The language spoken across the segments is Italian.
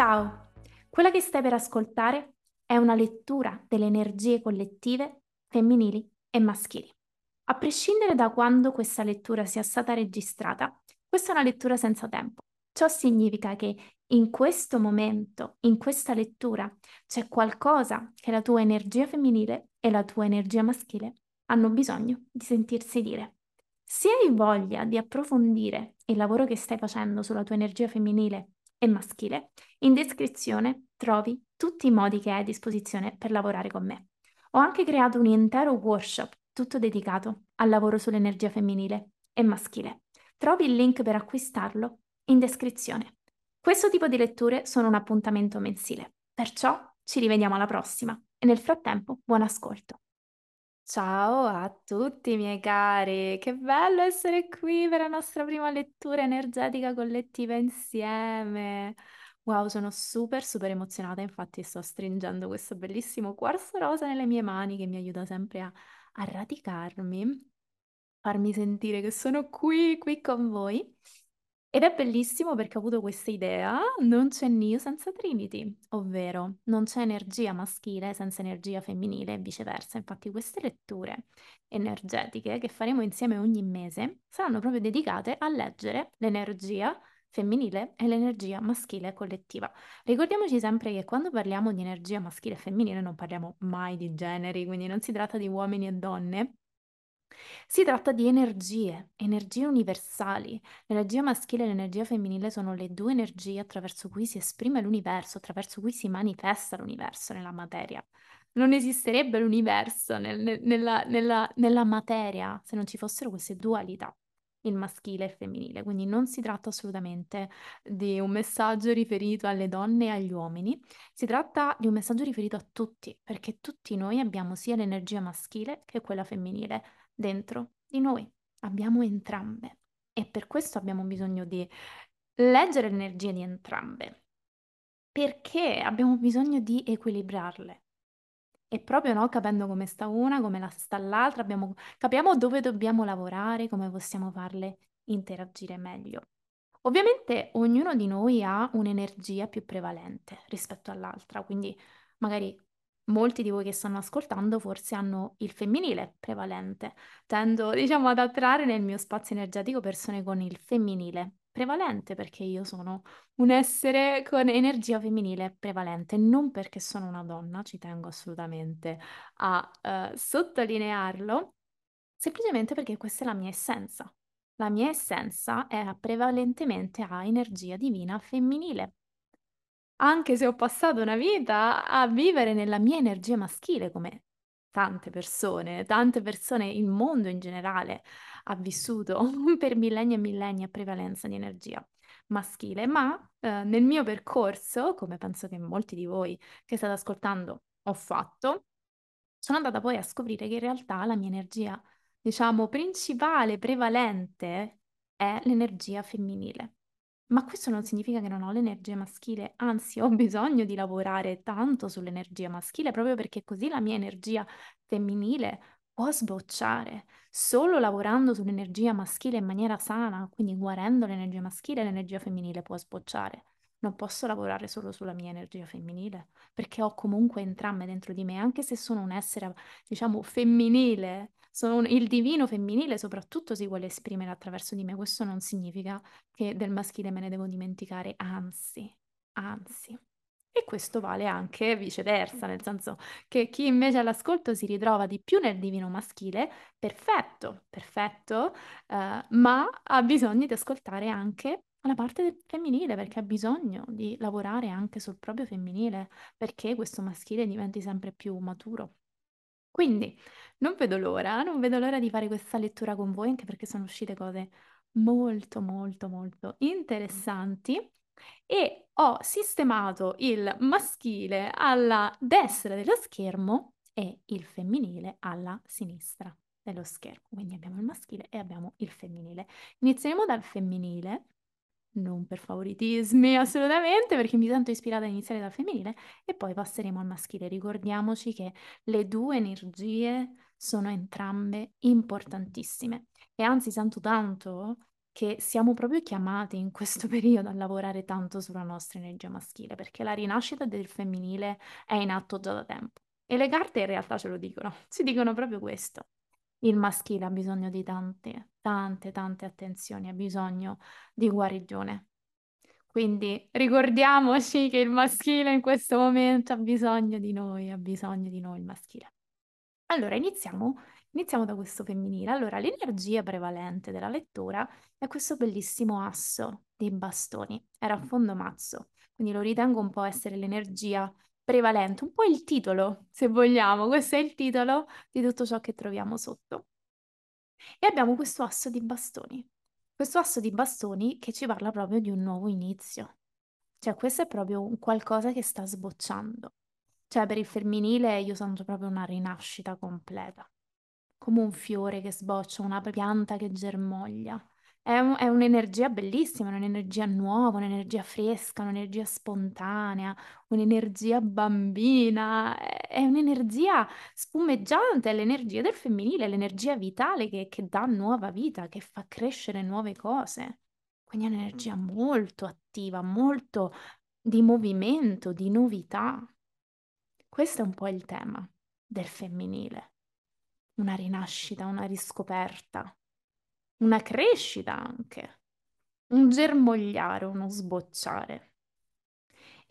Ciao! Quella che stai per ascoltare è una lettura delle energie collettive femminili e maschili. A prescindere da quando questa lettura sia stata registrata, questa è una lettura senza tempo. Ciò significa che in questo momento, in questa lettura, c'è qualcosa che la tua energia femminile e la tua energia maschile hanno bisogno di sentirsi dire. Se hai voglia di approfondire il lavoro che stai facendo sulla tua energia femminile e maschile, in descrizione trovi tutti i modi che hai a disposizione per lavorare con me. Ho anche creato un intero workshop tutto dedicato al lavoro sull'energia femminile e maschile. Trovi il link per acquistarlo in descrizione. Questo tipo di letture sono un appuntamento mensile, perciò ci rivediamo alla prossima e nel frattempo buon ascolto. Ciao a tutti miei cari, che bello essere qui per la nostra prima lettura energetica collettiva insieme. Wow, sono super super emozionata, infatti sto stringendo questo bellissimo quarzo rosa nelle mie mani che mi aiuta sempre a, a radicarmi, farmi sentire che sono qui, qui con voi. Ed è bellissimo perché ho avuto questa idea, non c'è Neo senza Trinity, ovvero non c'è energia maschile senza energia femminile e viceversa. Infatti queste letture energetiche che faremo insieme ogni mese saranno proprio dedicate a leggere l'energia femminile e l'energia maschile collettiva. Ricordiamoci sempre che quando parliamo di energia maschile e femminile non parliamo mai di generi, quindi non si tratta di uomini e donne, si tratta di energie, energie universali. L'energia maschile e l'energia femminile sono le due energie attraverso cui si esprime l'universo, attraverso cui si manifesta l'universo nella materia. Non esisterebbe l'universo nel- nel- nella, nella- nella materia se non ci fossero queste dualità, il maschile e il femminile. Quindi non si tratta assolutamente di un messaggio riferito alle donne e agli uomini, si tratta di un messaggio riferito a tutti, perché tutti noi abbiamo sia l'energia maschile che quella femminile dentro di noi. Abbiamo entrambe e per questo abbiamo bisogno di leggere l'energia di entrambe, perché abbiamo bisogno di equilibrarle. E proprio no, capendo come sta una, come la sta l'altra, abbiamo, capiamo dove dobbiamo lavorare, come possiamo farle interagire meglio. Ovviamente ognuno di noi ha un'energia più prevalente rispetto all'altra, quindi magari molti di voi che stanno ascoltando forse hanno il femminile prevalente. Tendo, diciamo, ad attrarre nel mio spazio energetico persone con il femminile prevalente perché io sono un essere con energia femminile prevalente, non perché sono una donna, ci tengo assolutamente a uh, sottolinearlo, semplicemente perché questa è la mia essenza. La mia essenza è prevalentemente a energia divina femminile anche se ho passato una vita a vivere nella mia energia maschile, come tante persone, tante persone, il mondo in generale ha vissuto per millenni e millenni a prevalenza di energia maschile, ma eh, nel mio percorso, come penso che molti di voi che state ascoltando ho fatto, sono andata poi a scoprire che in realtà la mia energia, diciamo, principale, prevalente è l'energia femminile. Ma questo non significa che non ho l'energia maschile, anzi ho bisogno di lavorare tanto sull'energia maschile proprio perché così la mia energia femminile può sbocciare. Solo lavorando sull'energia maschile in maniera sana, quindi guarendo l'energia maschile, l'energia femminile può sbocciare. Non posso lavorare solo sulla mia energia femminile, perché ho comunque entrambe dentro di me, anche se sono un essere, diciamo, femminile, sono il divino femminile soprattutto si vuole esprimere attraverso di me. Questo non significa che del maschile me ne devo dimenticare, anzi, anzi. E questo vale anche viceversa, nel senso che chi invece all'ascolto si ritrova di più nel divino maschile, perfetto, perfetto, eh, ma ha bisogno di ascoltare anche la parte femminile, perché ha bisogno di lavorare anche sul proprio femminile, perché questo maschile diventi sempre più maturo. Quindi non vedo l'ora, non vedo l'ora di fare questa lettura con voi, anche perché sono uscite cose molto, molto, molto interessanti. E ho sistemato il maschile alla destra dello schermo e il femminile alla sinistra dello schermo. Quindi abbiamo il maschile e abbiamo il femminile. Inizieremo dal femminile non per favoritismi assolutamente, perché mi sento ispirata a iniziare dal femminile e poi passeremo al maschile. Ricordiamoci che le due energie sono entrambe importantissime e anzi sento tanto che siamo proprio chiamati in questo periodo a lavorare tanto sulla nostra energia maschile, perché la rinascita del femminile è in atto già da tempo. E le carte in realtà ce lo dicono, ci dicono proprio questo. Il maschile ha bisogno di tante, tante, tante attenzioni, ha bisogno di guarigione. Quindi ricordiamoci che il maschile in questo momento ha bisogno di noi, ha bisogno di noi il maschile. Allora, iniziamo, iniziamo da questo femminile. Allora, l'energia prevalente della lettura è questo bellissimo asso dei bastoni. Era a fondo mazzo, quindi lo ritengo un po' essere l'energia prevalente, un po' il titolo, se vogliamo. Questo è il titolo di tutto ciò che troviamo sotto. E abbiamo questo asso di bastoni. Questo asso di bastoni che ci parla proprio di un nuovo inizio. Cioè, questo è proprio un qualcosa che sta sbocciando. Cioè, per il femminile io sento proprio una rinascita completa, come un fiore che sboccia, una pianta che germoglia. È, un- è un'energia bellissima, un'energia nuova, un'energia fresca, un'energia spontanea, un'energia bambina, è è un'energia spumeggiante, è l'energia del femminile, è l'energia vitale che, che dà nuova vita, che fa crescere nuove cose. Quindi è un'energia molto attiva, molto di movimento, di novità. Questo è un po' il tema del femminile. Una rinascita, una riscoperta, una crescita anche, un germogliare, uno sbocciare.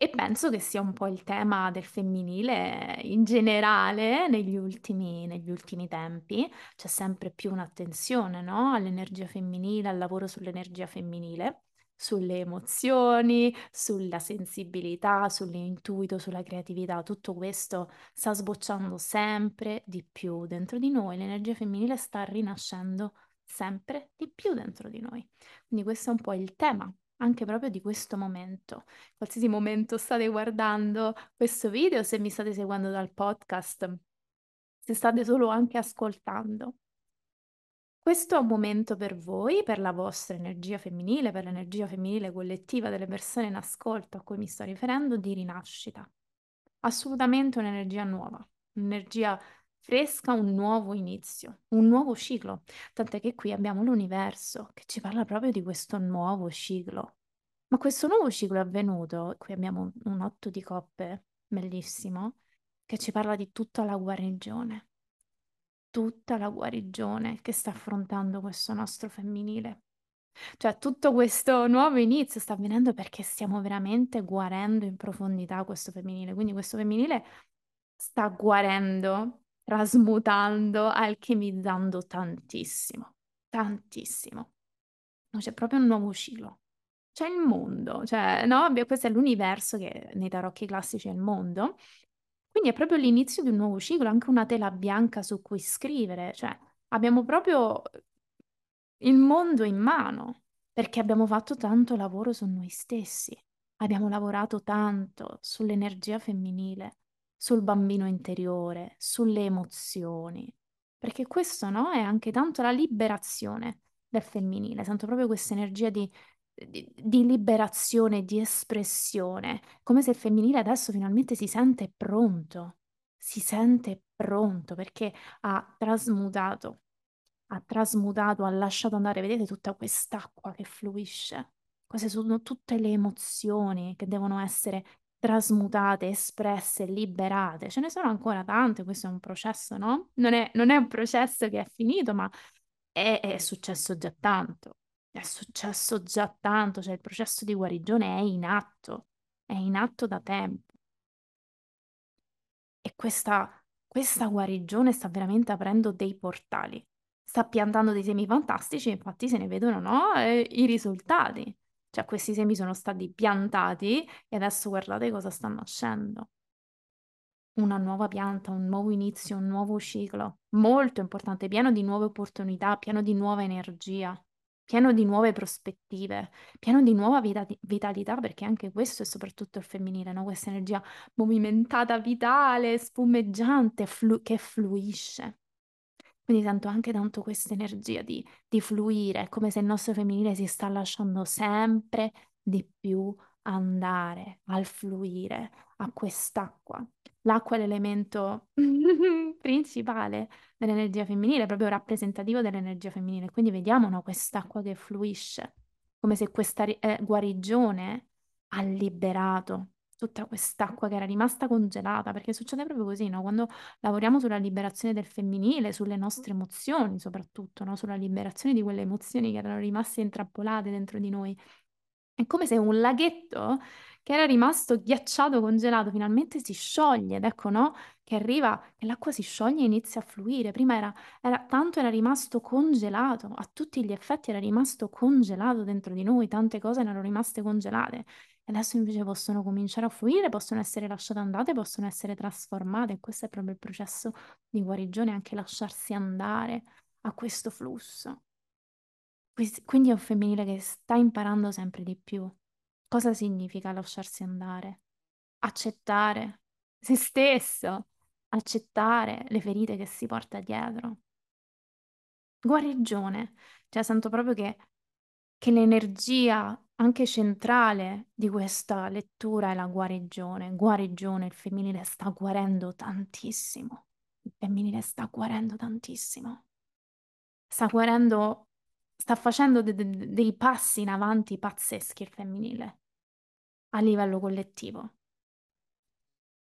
E penso che sia un po' il tema del femminile in generale negli ultimi, negli ultimi tempi. C'è sempre più un'attenzione, no? All'energia femminile, al lavoro sull'energia femminile, sulle emozioni, sulla sensibilità, sull'intuito, sulla creatività. Tutto questo sta sbocciando sempre di più dentro di noi. L'energia femminile sta rinascendo sempre di più dentro di noi. Quindi questo è un po' il tema anche proprio di questo momento. Qualsiasi momento state guardando questo video, se mi state seguendo dal podcast, se state solo anche ascoltando. Questo è un momento per voi, per la vostra energia femminile, per l'energia femminile collettiva delle persone in ascolto a cui mi sto riferendo, di rinascita. Assolutamente un'energia nuova, un'energia fresca, un nuovo inizio, un nuovo ciclo. Tant'è che qui abbiamo l'universo che ci parla proprio di questo nuovo ciclo. Ma questo nuovo ciclo è avvenuto, qui abbiamo un, otto di coppe bellissimo, che ci parla di tutta la guarigione, tutta la guarigione che sta affrontando questo nostro femminile. Cioè, tutto questo nuovo inizio sta avvenendo perché stiamo veramente guarendo in profondità questo femminile. Quindi questo femminile sta guarendo trasmutando, alchemizzando tantissimo, tantissimo. C'è proprio un nuovo ciclo. C'è il mondo, cioè, no? Questo è l'universo che nei tarocchi classici è il mondo. Quindi è proprio l'inizio di un nuovo ciclo, anche una tela bianca su cui scrivere. Cioè, abbiamo proprio il mondo in mano, perché abbiamo fatto tanto lavoro su noi stessi. Abbiamo lavorato tanto sull'energia femminile sul bambino interiore, sulle emozioni, perché questo, no, è anche tanto la liberazione del femminile, sento proprio questa energia di, di, di liberazione, di espressione, come se il femminile adesso finalmente si sente pronto, si sente pronto perché ha trasmutato, ha trasmutato, ha lasciato andare, vedete tutta quest'acqua che fluisce. Queste sono tutte le emozioni che devono essere trasmutate, espresse, liberate. Ce ne sono ancora tante, questo è un processo, no? Non è, non è un processo che è finito, ma è, è successo già tanto. È successo già tanto, cioè il processo di guarigione è in atto, è in atto da tempo. E questa, questa guarigione sta veramente aprendo dei portali, sta piantando dei semi fantastici, infatti se ne vedono, no? Eh, I risultati. Cioè questi semi sono stati piantati e adesso guardate cosa sta nascendo. Una nuova pianta, un nuovo inizio, un nuovo ciclo, molto importante, pieno di nuove opportunità, pieno di nuova energia, pieno di nuove prospettive, pieno di nuova vita- vitalità, perché anche questo è soprattutto il femminile, no? Questa energia movimentata, vitale, spumeggiante, flu- che fluisce. Quindi sento anche tanto questa energia di, di fluire, come se il nostro femminile si sta lasciando sempre di più andare al fluire a quest'acqua. L'acqua è l'elemento principale dell'energia femminile, proprio rappresentativo dell'energia femminile. Quindi vediamo no, quest'acqua che fluisce, come se questa eh, guarigione ha liberato tutta quest'acqua che era rimasta congelata, perché succede proprio così, no? Quando lavoriamo sulla liberazione del femminile, sulle nostre emozioni soprattutto, no? Sulla liberazione di quelle emozioni che erano rimaste intrappolate dentro di noi. È come se un laghetto che era rimasto ghiacciato, congelato, finalmente si scioglie ed ecco, no? Che arriva, che l'acqua si scioglie e inizia a fluire. Prima era, era, tanto era rimasto congelato, a tutti gli effetti era rimasto congelato dentro di noi, tante cose erano rimaste congelate. Adesso invece possono cominciare a fluire, possono essere lasciate andare, possono essere trasformate. E questo è proprio il processo di guarigione, anche lasciarsi andare a questo flusso. Quindi è un femminile che sta imparando sempre di più. Cosa significa lasciarsi andare? Accettare se stesso, accettare le ferite che si porta dietro. Guarigione, cioè sento proprio che, che l'energia anche centrale di questa lettura è la guarigione. Guarigione, il femminile sta guarendo tantissimo. Il femminile sta guarendo tantissimo. Sta guarendo, sta facendo de- de- dei passi in avanti pazzeschi il femminile a livello collettivo.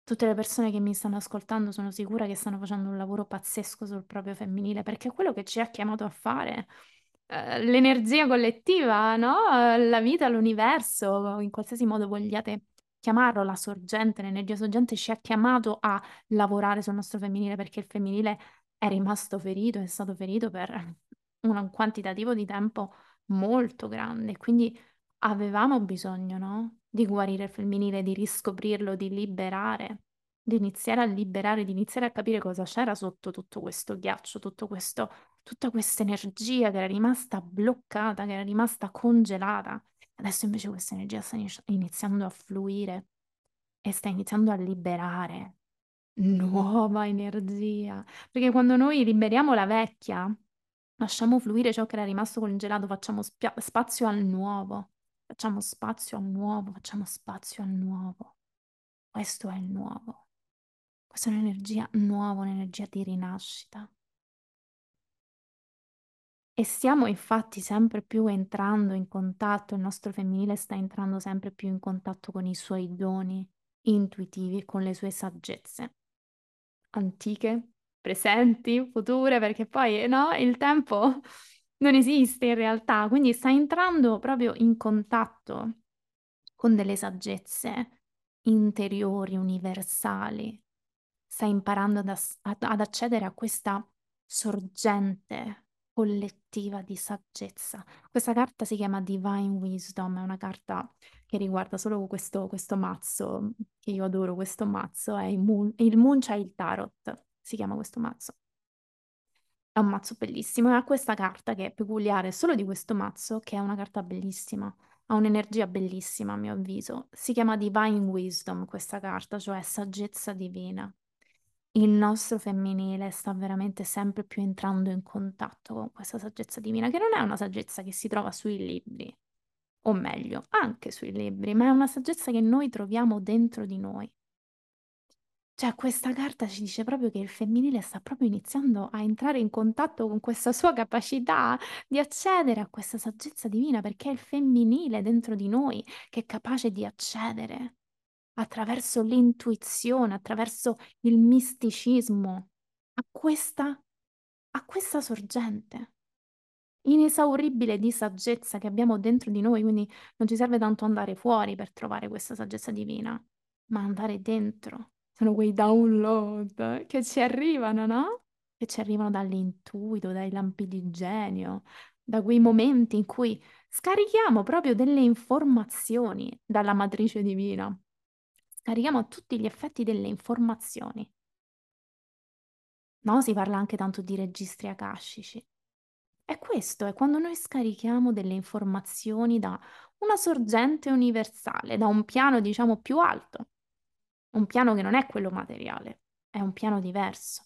Tutte le persone che mi stanno ascoltando sono sicura che stanno facendo un lavoro pazzesco sul proprio femminile, perché è quello che ci ha chiamato a fare. Eh, l'energia collettiva, no? La vita, l'universo, in qualsiasi modo vogliate chiamarlo, la sorgente, l'energia sorgente ci ha chiamato a lavorare sul nostro femminile perché il femminile è rimasto ferito, è stato ferito per un quantitativo di tempo molto grande. Quindi avevamo bisogno, no? Di guarire il femminile, di riscoprirlo, di liberare, di iniziare a liberare, di iniziare a capire cosa c'era sotto tutto questo ghiaccio, tutto questo, tutta questa energia che era rimasta bloccata, che era rimasta congelata. Adesso invece questa energia sta iniziando a fluire e sta iniziando a liberare nuova energia. Perché quando noi liberiamo la vecchia, lasciamo fluire ciò che era rimasto congelato, facciamo spia- spazio al nuovo. Facciamo spazio al nuovo, facciamo spazio al nuovo. Questo è il nuovo. Questa è un'energia nuova, un'energia di rinascita. E stiamo infatti sempre più entrando in contatto, il nostro femminile sta entrando sempre più in contatto con i suoi doni intuitivi con le sue saggezze. Antiche, presenti, future, perché poi no, il tempo non esiste in realtà, quindi sta entrando proprio in contatto con delle saggezze interiori, universali, sta imparando ad, as- ad accedere a questa sorgente collettiva di saggezza. Questa carta si chiama Divine Wisdom, è una carta che riguarda solo questo, questo mazzo, che io adoro questo mazzo, è il Moon, il Moon Child Tarot, si chiama questo mazzo. È un mazzo bellissimo e ha questa carta che è peculiare solo di questo mazzo, che è una carta bellissima, ha un'energia bellissima a mio avviso. Si chiama Divine Wisdom questa carta, cioè saggezza divina. Il nostro femminile sta veramente sempre più entrando in contatto con questa saggezza divina, che non è una saggezza che si trova sui libri, o meglio, anche sui libri, ma è una saggezza che noi troviamo dentro di noi. Cioè, questa carta ci dice proprio che il femminile sta proprio iniziando a entrare in contatto con questa sua capacità di accedere a questa saggezza divina, perché è il femminile dentro di noi che è capace di accedere attraverso l'intuizione, attraverso il misticismo a questa, a questa sorgente inesauribile di saggezza che abbiamo dentro di noi, quindi non ci serve tanto andare fuori per trovare questa saggezza divina, ma andare dentro sono quei download che ci arrivano, no? Che ci arrivano dall'intuito, dai lampi di genio, da quei momenti in cui scarichiamo proprio delle informazioni dalla matrice divina. Scarichiamo a tutti gli effetti delle informazioni. No, si parla anche tanto di registri akashici. È questo, è quando noi scarichiamo delle informazioni da una sorgente universale, da un piano, diciamo, più alto un piano che non è quello materiale, è un piano diverso.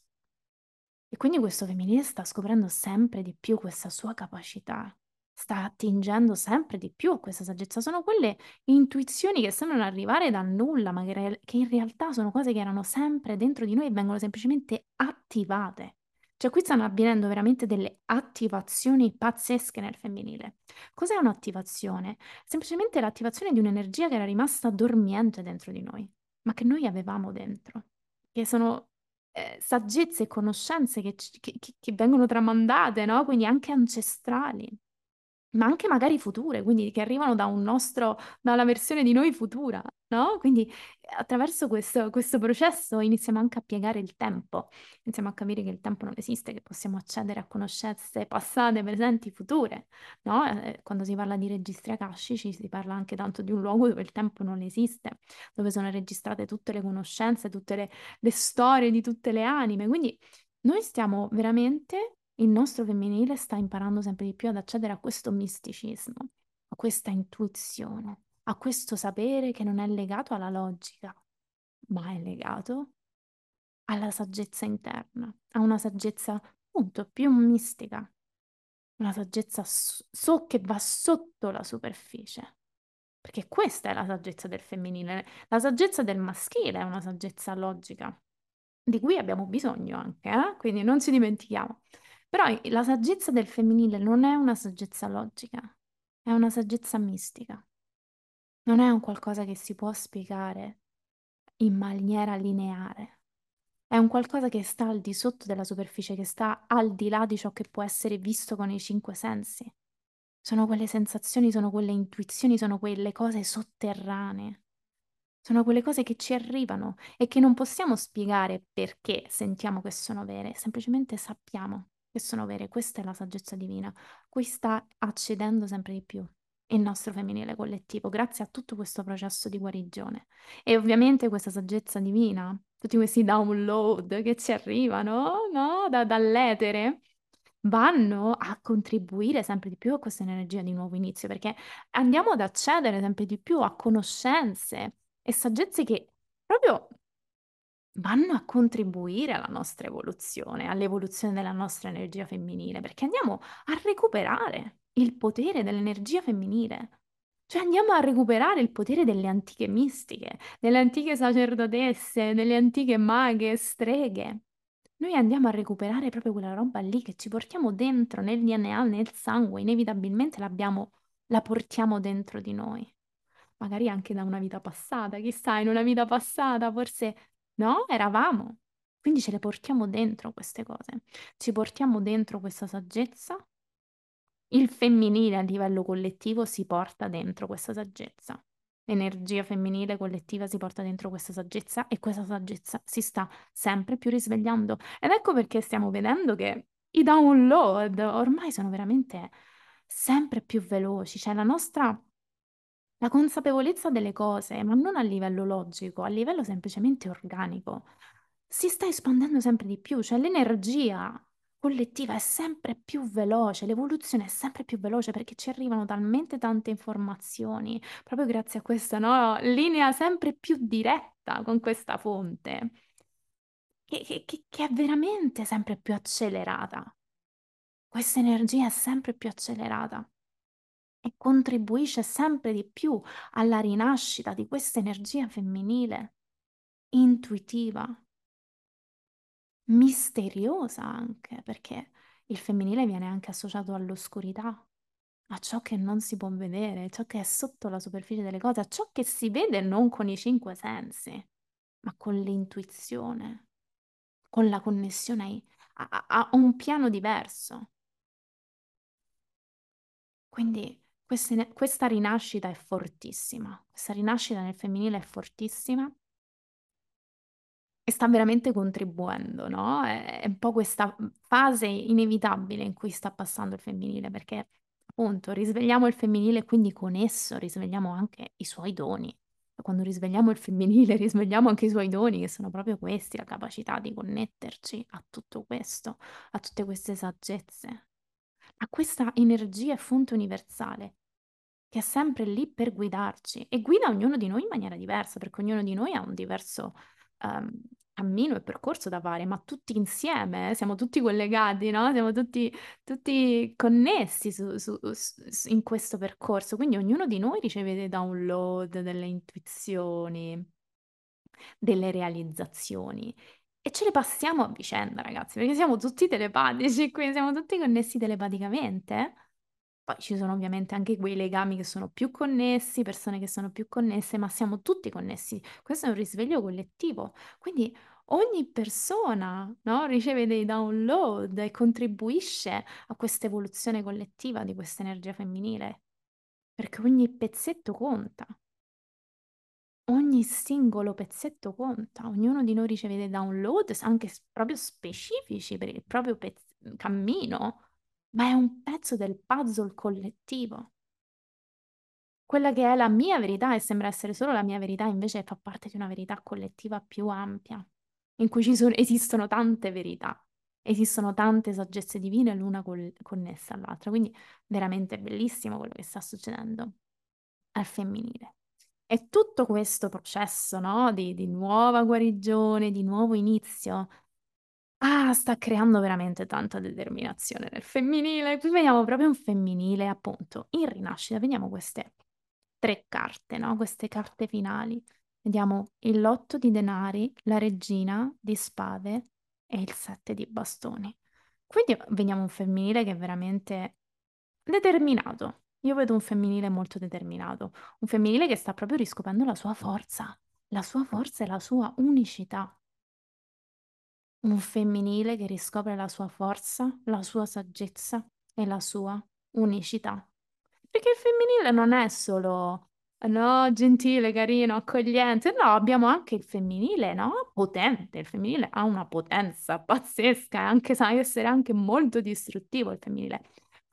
E quindi questo femminile sta scoprendo sempre di più questa sua capacità sta attingendo sempre di più a questa saggezza. Sono quelle intuizioni che sembrano arrivare dal nulla, ma che, in realtà sono cose che erano sempre dentro di noi e vengono semplicemente attivate. Cioè qui stanno avvenendo veramente delle attivazioni pazzesche nel femminile. Cos'è un'attivazione? Semplicemente l'attivazione di un'energia che era rimasta dormiente dentro di noi, ma che noi avevamo dentro, che sono eh, saggezze e conoscenze che, che, che vengono tramandate, no? Quindi anche ancestrali ma anche magari future, quindi che arrivano da un nostro, da una versione di noi futura, no? Quindi attraverso questo, questo processo iniziamo anche a piegare il tempo, iniziamo a capire che il tempo non esiste, che possiamo accedere a conoscenze passate, presenti, future, no? Eh, quando si parla di registri akashici si parla anche tanto di un luogo dove il tempo non esiste, dove sono registrate tutte le conoscenze, tutte le, le storie di tutte le anime, quindi noi stiamo veramente il nostro femminile sta imparando sempre di più ad accedere a questo misticismo, a questa intuizione, a questo sapere che non è legato alla logica, ma è legato alla saggezza interna, a una saggezza appunto più mistica, una saggezza so che va sotto la superficie. Perché questa è la saggezza del femminile. La saggezza del maschile è una saggezza logica, di cui abbiamo bisogno anche, eh? quindi non ci dimentichiamo. Però la saggezza del femminile non è una saggezza logica, è una saggezza mistica. Non è un qualcosa che si può spiegare in maniera lineare. È un qualcosa che sta al di sotto della superficie, che sta al di là di ciò che può essere visto con i cinque sensi. Sono quelle sensazioni, sono quelle intuizioni, sono quelle cose sotterranee. Sono quelle cose che ci arrivano e che non possiamo spiegare perché sentiamo che sono vere, semplicemente sappiamo che sono vere. Questa è la saggezza divina, cui sta accedendo sempre di più il nostro femminile collettivo, grazie a tutto questo processo di guarigione. E ovviamente questa saggezza divina, tutti questi download che ci arrivano, no? Da, dall'etere, vanno a contribuire sempre di più a questa energia di nuovo inizio, perché andiamo ad accedere sempre di più a conoscenze e saggezze che proprio vanno a contribuire alla nostra evoluzione, all'evoluzione della nostra energia femminile, perché andiamo a recuperare il potere dell'energia femminile. Cioè andiamo a recuperare il potere delle antiche mistiche, delle antiche sacerdotesse, delle antiche maghe, streghe. Noi andiamo a recuperare proprio quella roba lì che ci portiamo dentro nel DNA, nel sangue, inevitabilmente la portiamo dentro di noi. Magari anche da una vita passata, chissà, in una vita passata forse No, eravamo. Quindi ce le portiamo dentro queste cose. Ci portiamo dentro questa saggezza. Il femminile a livello collettivo si porta dentro questa saggezza. L'energia femminile collettiva si porta dentro questa saggezza e questa saggezza si sta sempre più risvegliando. Ed ecco perché stiamo vedendo che i download ormai sono veramente sempre più veloci. Cioè la nostra la consapevolezza delle cose, ma non a livello logico, a livello semplicemente organico, si sta espandendo sempre di più, cioè l'energia collettiva è sempre più veloce, l'evoluzione è sempre più veloce perché ci arrivano talmente tante informazioni, proprio grazie a questa no, linea sempre più diretta con questa fonte, che, che, che è veramente sempre più accelerata. Questa energia è sempre più accelerata e contribuisce sempre di più alla rinascita di questa energia femminile, intuitiva, misteriosa anche, perché il femminile viene anche associato all'oscurità, a ciò che non si può vedere, ciò che è sotto la superficie delle cose, a ciò che si vede non con i cinque sensi, ma con l'intuizione, con la connessione a, a, a un piano diverso. Quindi queste- questa rinascita è fortissima, questa rinascita nel femminile è fortissima e sta veramente contribuendo, no? È, è un po' questa fase inevitabile in cui sta passando il femminile, perché appunto risvegliamo il femminile e quindi con esso risvegliamo anche i suoi doni. Quando risvegliamo il femminile, risvegliamo anche i suoi doni, che sono proprio questi, la capacità di connetterci a tutto questo, a tutte queste saggezze a questa energia e fonte universale che è sempre lì per guidarci e guida ognuno di noi in maniera diversa, perché ognuno di noi ha un diverso, um, cammino e percorso da fare, ma tutti insieme, eh, siamo tutti collegati, no? Siamo tutti, tutti connessi su- su- su- in questo percorso, quindi ognuno di noi riceve dei download, delle intuizioni, delle realizzazioni e ce le passiamo a vicenda, ragazzi, perché siamo tutti telepatici, quindi siamo tutti connessi telepaticamente. Poi ci sono ovviamente anche quei legami che sono più connessi, persone che sono più connesse, ma siamo tutti connessi. Questo è un risveglio collettivo. Quindi ogni persona, no, riceve dei download e contribuisce a questa evoluzione collettiva di questa energia femminile, perché ogni pezzetto conta. Ogni singolo pezzetto conta, ognuno di noi riceve dei download anche proprio specifici per il proprio pezz- cammino, ma è un pezzo del puzzle collettivo. Quella che è la mia verità e sembra essere solo la mia verità, invece fa parte di una verità collettiva più ampia, in cui ci sono- esistono tante verità, esistono tante saggezze divine l'una col- connessa all'altra, quindi veramente bellissimo quello che sta succedendo al femminile. E tutto questo processo, no, di, di nuova guarigione, di nuovo inizio, ah, sta creando veramente tanta determinazione nel femminile. Qui vediamo proprio un femminile, appunto, in rinascita. Vediamo queste tre carte, no? Queste carte finali. Vediamo il lotto di denari, la regina di spade e il sette di bastoni. Quindi vediamo un femminile che è veramente determinato. Io vedo un femminile molto determinato, un femminile che sta proprio riscoprendo la sua forza, la sua forza e la sua unicità. Un femminile che riscopre la sua forza, la sua saggezza e la sua unicità. Perché il femminile non è solo, no, gentile, carino, accogliente. No, abbiamo anche il femminile, no? Potente. Il femminile ha una potenza pazzesca, anche, sa essere anche molto distruttivo il femminile.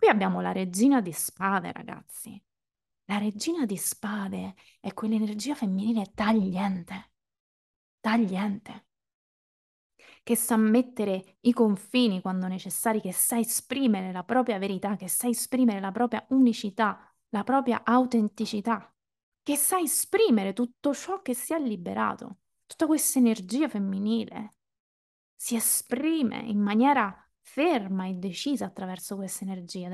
Qui abbiamo la regina di spade, ragazzi. La regina di spade è quell'energia femminile tagliente, tagliente che sa mettere i confini quando necessari, che sa esprimere la propria verità, che sa esprimere la propria unicità, la propria autenticità, che sa esprimere tutto ciò che si è liberato, tutta questa energia femminile si esprime in maniera ferma e decisa attraverso questa energia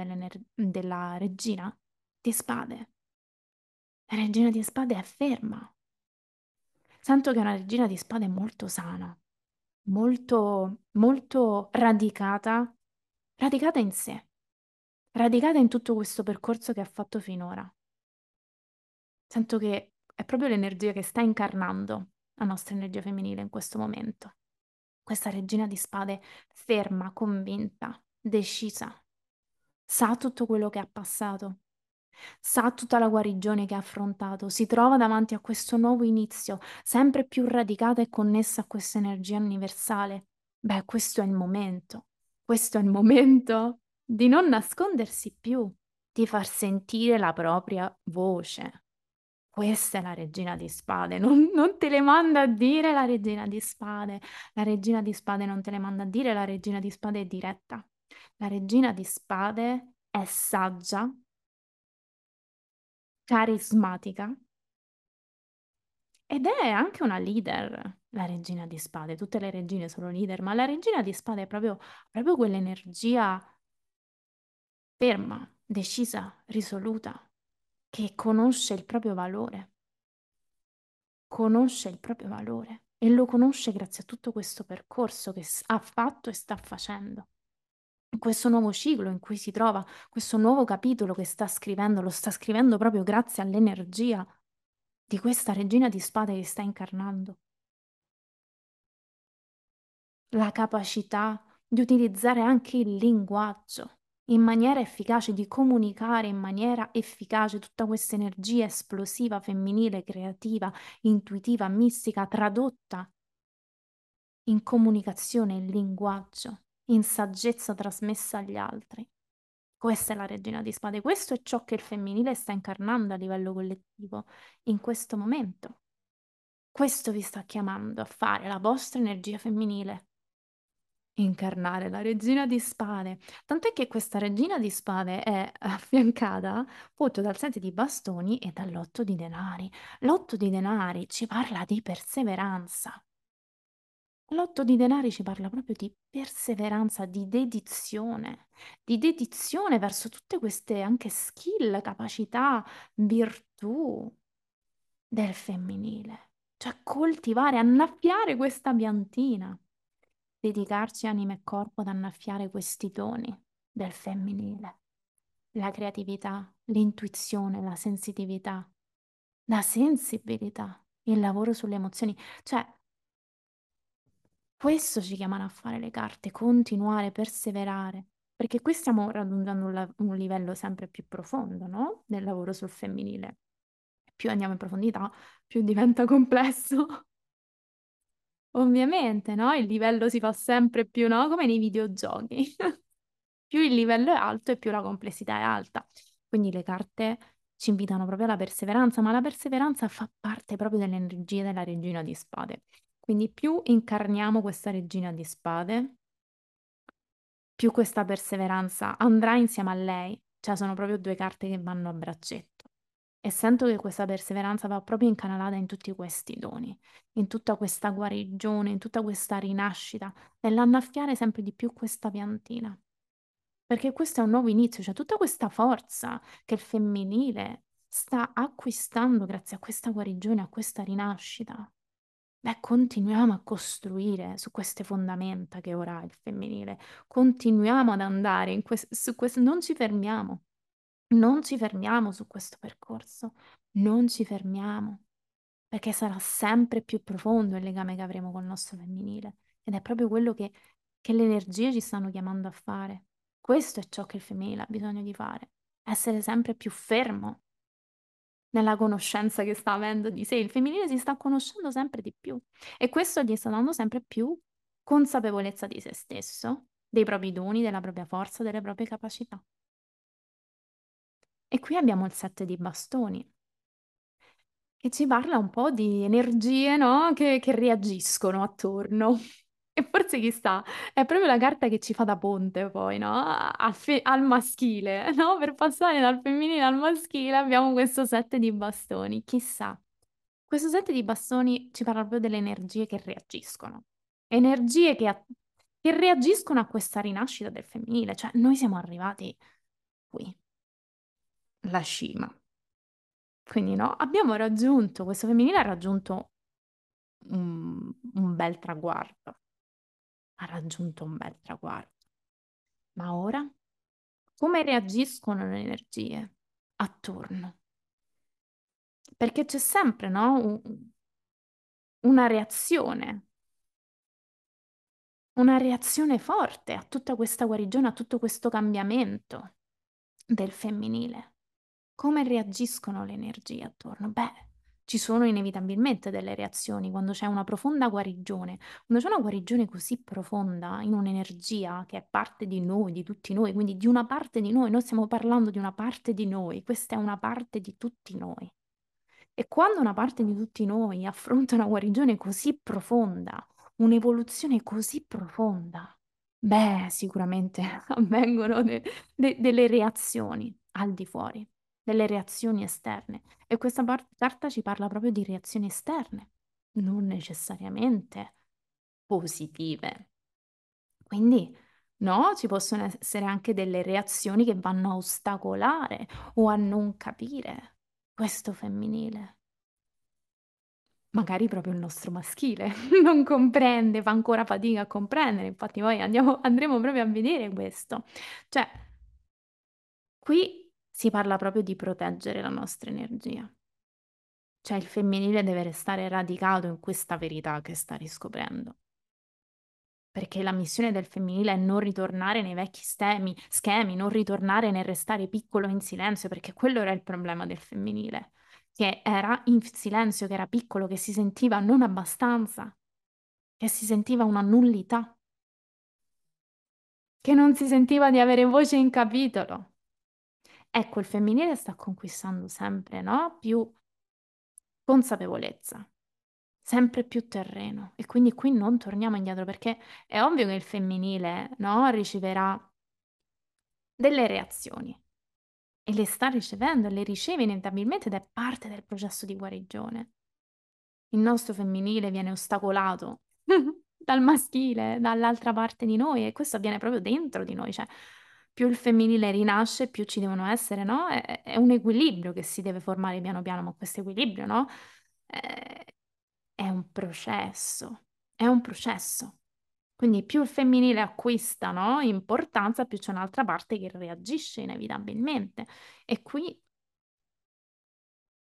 della regina di spade. La regina di spade è ferma. Sento che è una regina di spade molto sana, molto, molto radicata, radicata in sé, radicata in tutto questo percorso che ha fatto finora. Sento che è proprio l'energia che sta incarnando la nostra energia femminile in questo momento. Questa regina di spade ferma, convinta, decisa, sa tutto quello che ha passato, sa tutta la guarigione che ha affrontato, si trova davanti a questo nuovo inizio, sempre più radicata e connessa a questa energia universale. Beh, questo è il momento, questo è il momento di non nascondersi più, di far sentire la propria voce. Questa è la regina di spade, non, non te le manda a dire la regina di spade, la regina di spade non te le manda a dire, la regina di spade è diretta. La regina di spade è saggia, carismatica ed è anche una leader, la regina di spade. Tutte le regine sono leader, ma la regina di spade è proprio, proprio quell'energia ferma, decisa, risoluta, che conosce il proprio valore, conosce il proprio valore e lo conosce grazie a tutto questo percorso che ha fatto e sta facendo. Questo nuovo ciclo in cui si trova, questo nuovo capitolo che sta scrivendo, lo sta scrivendo proprio grazie all'energia di questa regina di spade che sta incarnando. La capacità di utilizzare anche il linguaggio in maniera efficace, di comunicare in maniera efficace tutta questa energia esplosiva, femminile, creativa, intuitiva, mistica, tradotta in comunicazione, in linguaggio, in saggezza trasmessa agli altri. Questa è la regina di spade, questo è ciò che il femminile sta incarnando a livello collettivo in questo momento. Questo vi sta chiamando a fare la vostra energia femminile. Incarnare la regina di spade. Tant'è che questa regina di spade è affiancata appunto dal sette di bastoni e dall'otto di denari. L'otto di denari ci parla di perseveranza. L'otto di denari ci parla proprio di perseveranza, di dedizione, di dedizione verso tutte queste anche skill, capacità, virtù del femminile. Cioè coltivare, annaffiare questa piantina, dedicarci anima e corpo ad annaffiare questi doni del femminile. La creatività, l'intuizione, la sensitività, la sensibilità, il lavoro sulle emozioni. Cioè, questo ci chiamano a fare le carte, continuare, perseverare, perché qui stiamo raggiungendo un, la- un livello sempre più profondo, no? Del lavoro sul femminile. Più andiamo in profondità, più diventa complesso. Ovviamente, no? Il livello si fa sempre più, no? Come nei videogiochi. Più il livello è alto e più la complessità è alta. Quindi le carte ci invitano proprio alla perseveranza, ma la perseveranza fa parte proprio dell'energia della regina di spade. Quindi più incarniamo questa regina di spade, più questa perseveranza andrà insieme a lei. Cioè sono proprio due carte che vanno a braccetto. E sento che questa perseveranza va proprio incanalata in tutti questi doni, in tutta questa guarigione, in tutta questa rinascita, nell'annaffiare sempre di più questa piantina. Perché questo è un nuovo inizio, cioè tutta questa forza che il femminile sta acquistando grazie a questa guarigione, a questa rinascita. Beh, continuiamo a costruire su queste fondamenta che ora ha il femminile, continuiamo ad andare in quest- su questo, non ci fermiamo, non ci fermiamo su questo percorso, non ci fermiamo, perché sarà sempre più profondo il legame che avremo col nostro femminile ed è proprio quello che, che le energie ci stanno chiamando a fare. Questo è ciò che il femminile ha bisogno di fare, essere sempre più fermo nella conoscenza che sta avendo di sé. Il femminile si sta conoscendo sempre di più e questo gli sta dando sempre più consapevolezza di se stesso, dei propri doni, della propria forza, delle proprie capacità. E qui abbiamo il sette di bastoni, che ci parla un po' di energie, no? Che, che reagiscono attorno. E forse chissà, è proprio la carta che ci fa da ponte poi, no? Al, fe- al maschile, no? Per passare dal femminile al maschile abbiamo questo sette di bastoni, chissà. Questo sette di bastoni ci parla proprio delle energie che reagiscono, energie che, a- che reagiscono a questa rinascita del femminile, cioè noi siamo arrivati qui, la cima. Quindi no, abbiamo raggiunto, questo femminile ha raggiunto un, un bel traguardo, ha raggiunto un bel traguardo. Ma ora come reagiscono le energie attorno? Perché c'è sempre, no? Un- una reazione, una reazione forte a tutta questa guarigione, a tutto questo cambiamento del femminile. Come reagiscono le energie attorno? Beh, ci sono inevitabilmente delle reazioni quando c'è una profonda guarigione, quando c'è una guarigione così profonda in un'energia che è parte di noi, di tutti noi, quindi di una parte di noi, noi stiamo parlando di una parte di noi, questa è una parte di tutti noi. E quando una parte di tutti noi affronta una guarigione così profonda, un'evoluzione così profonda, beh, sicuramente avvengono de- de- delle reazioni al di fuori, delle reazioni esterne. E questa par- carta ci parla proprio di reazioni esterne, non necessariamente positive. Quindi, no, ci possono essere anche delle reazioni che vanno a ostacolare o a non capire questo femminile. Magari proprio il nostro maschile non comprende, fa ancora fatica a comprendere, infatti poi andiamo- andremo proprio a vedere questo. Cioè, qui si parla proprio di proteggere la nostra energia. Cioè, il femminile deve restare radicato in questa verità che sta riscoprendo. Perché la missione del femminile è non ritornare nei vecchi stemi, schemi, non ritornare nel restare piccolo in silenzio, perché quello era il problema del femminile, che era in silenzio, che era piccolo, che si sentiva non abbastanza, che si sentiva una nullità, che non si sentiva di avere voce in capitolo. Ecco, il femminile sta conquistando sempre, no? Più consapevolezza sempre più terreno e quindi qui non torniamo indietro perché è ovvio che il femminile, no, riceverà delle reazioni e le sta ricevendo, le riceve inevitabilmente ed è parte del processo di guarigione. Il nostro femminile viene ostacolato dal maschile, dall'altra parte di noi e questo avviene proprio dentro di noi, cioè più il femminile rinasce, più ci devono essere, no? È, è un equilibrio che si deve formare piano piano, ma questo equilibrio, no? È, è un processo, è un processo. Quindi più il femminile acquista, no, importanza, più c'è un'altra parte che reagisce inevitabilmente. E qui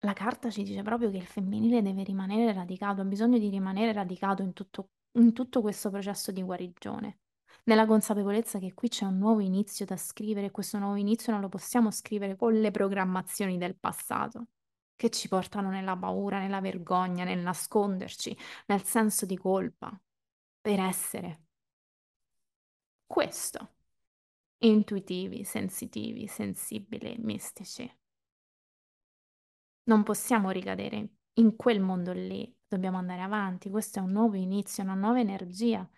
la carta ci dice proprio che il femminile deve rimanere radicato, ha bisogno di rimanere radicato in tutto, in tutto questo processo di guarigione, nella consapevolezza che qui c'è un nuovo inizio da scrivere e questo nuovo inizio non lo possiamo scrivere con le programmazioni del passato, che ci portano nella paura, nella vergogna, nel nasconderci, nel senso di colpa, per essere questo. Intuitivi, sensitivi, sensibili, mistici. Non possiamo ricadere in quel mondo lì, dobbiamo andare avanti, questo è un nuovo inizio, una nuova energia.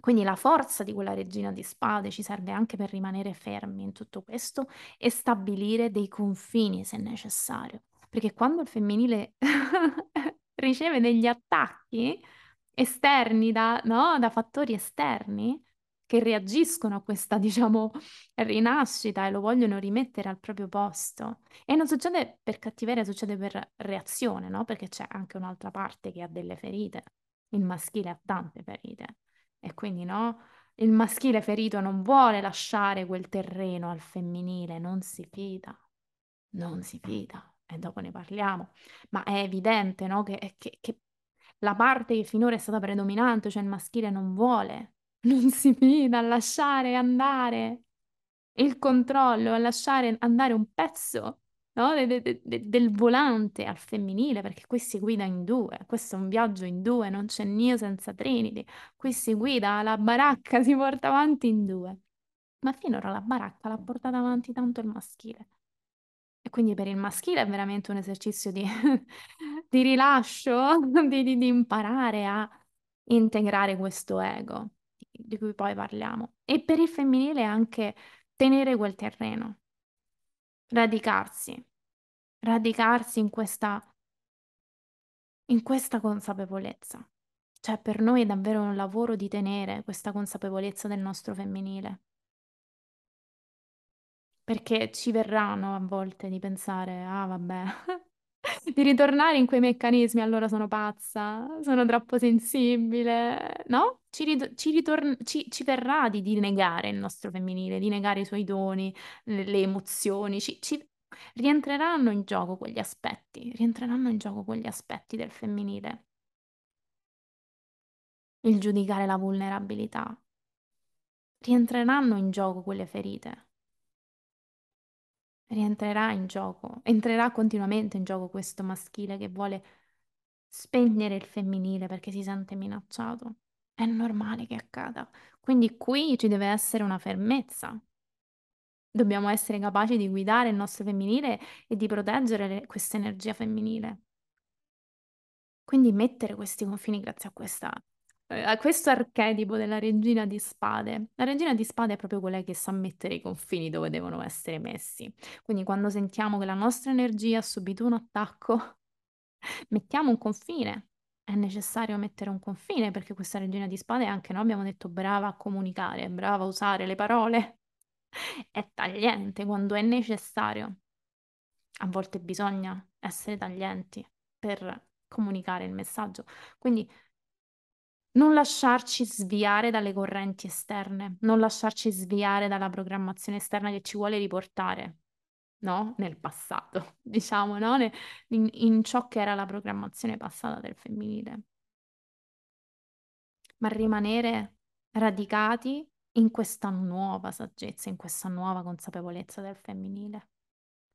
Quindi la forza di quella regina di spade ci serve anche per rimanere fermi in tutto questo e stabilire dei confini se necessario. Perché quando il femminile riceve degli attacchi esterni da, no? da fattori esterni, che reagiscono a questa, diciamo, rinascita e lo vogliono rimettere al proprio posto. E non succede per cattiveria, succede per reazione, no? Perché c'è anche un'altra parte che ha delle ferite. Il maschile ha tante ferite. Quindi, no? Il maschile ferito non vuole lasciare quel terreno al femminile, non si fida. Non si fida. E dopo ne parliamo. Ma è evidente, no? Che, che, che la parte che finora è stata predominante, cioè il maschile non vuole non si fida a lasciare andare il controllo, a lasciare andare un pezzo no? de- de- de- del volante al femminile, perché qui si guida in due, questo è un viaggio in due, non c'è Nio senza Trinity, qui si guida, la baracca si porta avanti in due. Ma finora la baracca l'ha portata avanti tanto il maschile. E quindi per il maschile è veramente un esercizio di, di rilascio, di, di, di imparare a integrare questo ego di cui poi parliamo. E per il femminile anche tenere quel terreno, radicarsi, radicarsi in questa, in questa consapevolezza. Cioè per noi è davvero un lavoro di tenere questa consapevolezza del nostro femminile. Perché ci verranno a volte di pensare, ah vabbè, di ritornare in quei meccanismi, allora sono pazza, sono troppo sensibile, no? Ci, ci, ci, ci verrà di, di, negare il nostro femminile, di negare i suoi doni, le, le emozioni, ci, ci, rientreranno in gioco quegli aspetti, rientreranno in gioco quegli aspetti del femminile. Il giudicare la vulnerabilità. Rientreranno in gioco quelle ferite rientrerà in gioco, entrerà continuamente in gioco questo maschile che vuole spegnere il femminile perché si sente minacciato. È normale che accada. Quindi qui ci deve essere una fermezza. Dobbiamo essere capaci di guidare il nostro femminile e di proteggere questa energia femminile. Quindi mettere questi confini grazie a questa eh, questo archetipo della regina di spade. La regina di spade è proprio quella che sa mettere i confini dove devono essere messi. Quindi quando sentiamo che la nostra energia ha subito un attacco, mettiamo un confine. È necessario mettere un confine perché questa regina di spade anche noi abbiamo detto brava a comunicare, brava a usare le parole. È tagliente quando è necessario. A volte bisogna essere taglienti per comunicare il messaggio. Quindi non lasciarci sviare dalle correnti esterne, non lasciarci sviare dalla programmazione esterna che ci vuole riportare, no? Nel passato, diciamo, no? In, in ciò che era la programmazione passata del femminile. Ma rimanere radicati in questa nuova saggezza, in questa nuova consapevolezza del femminile.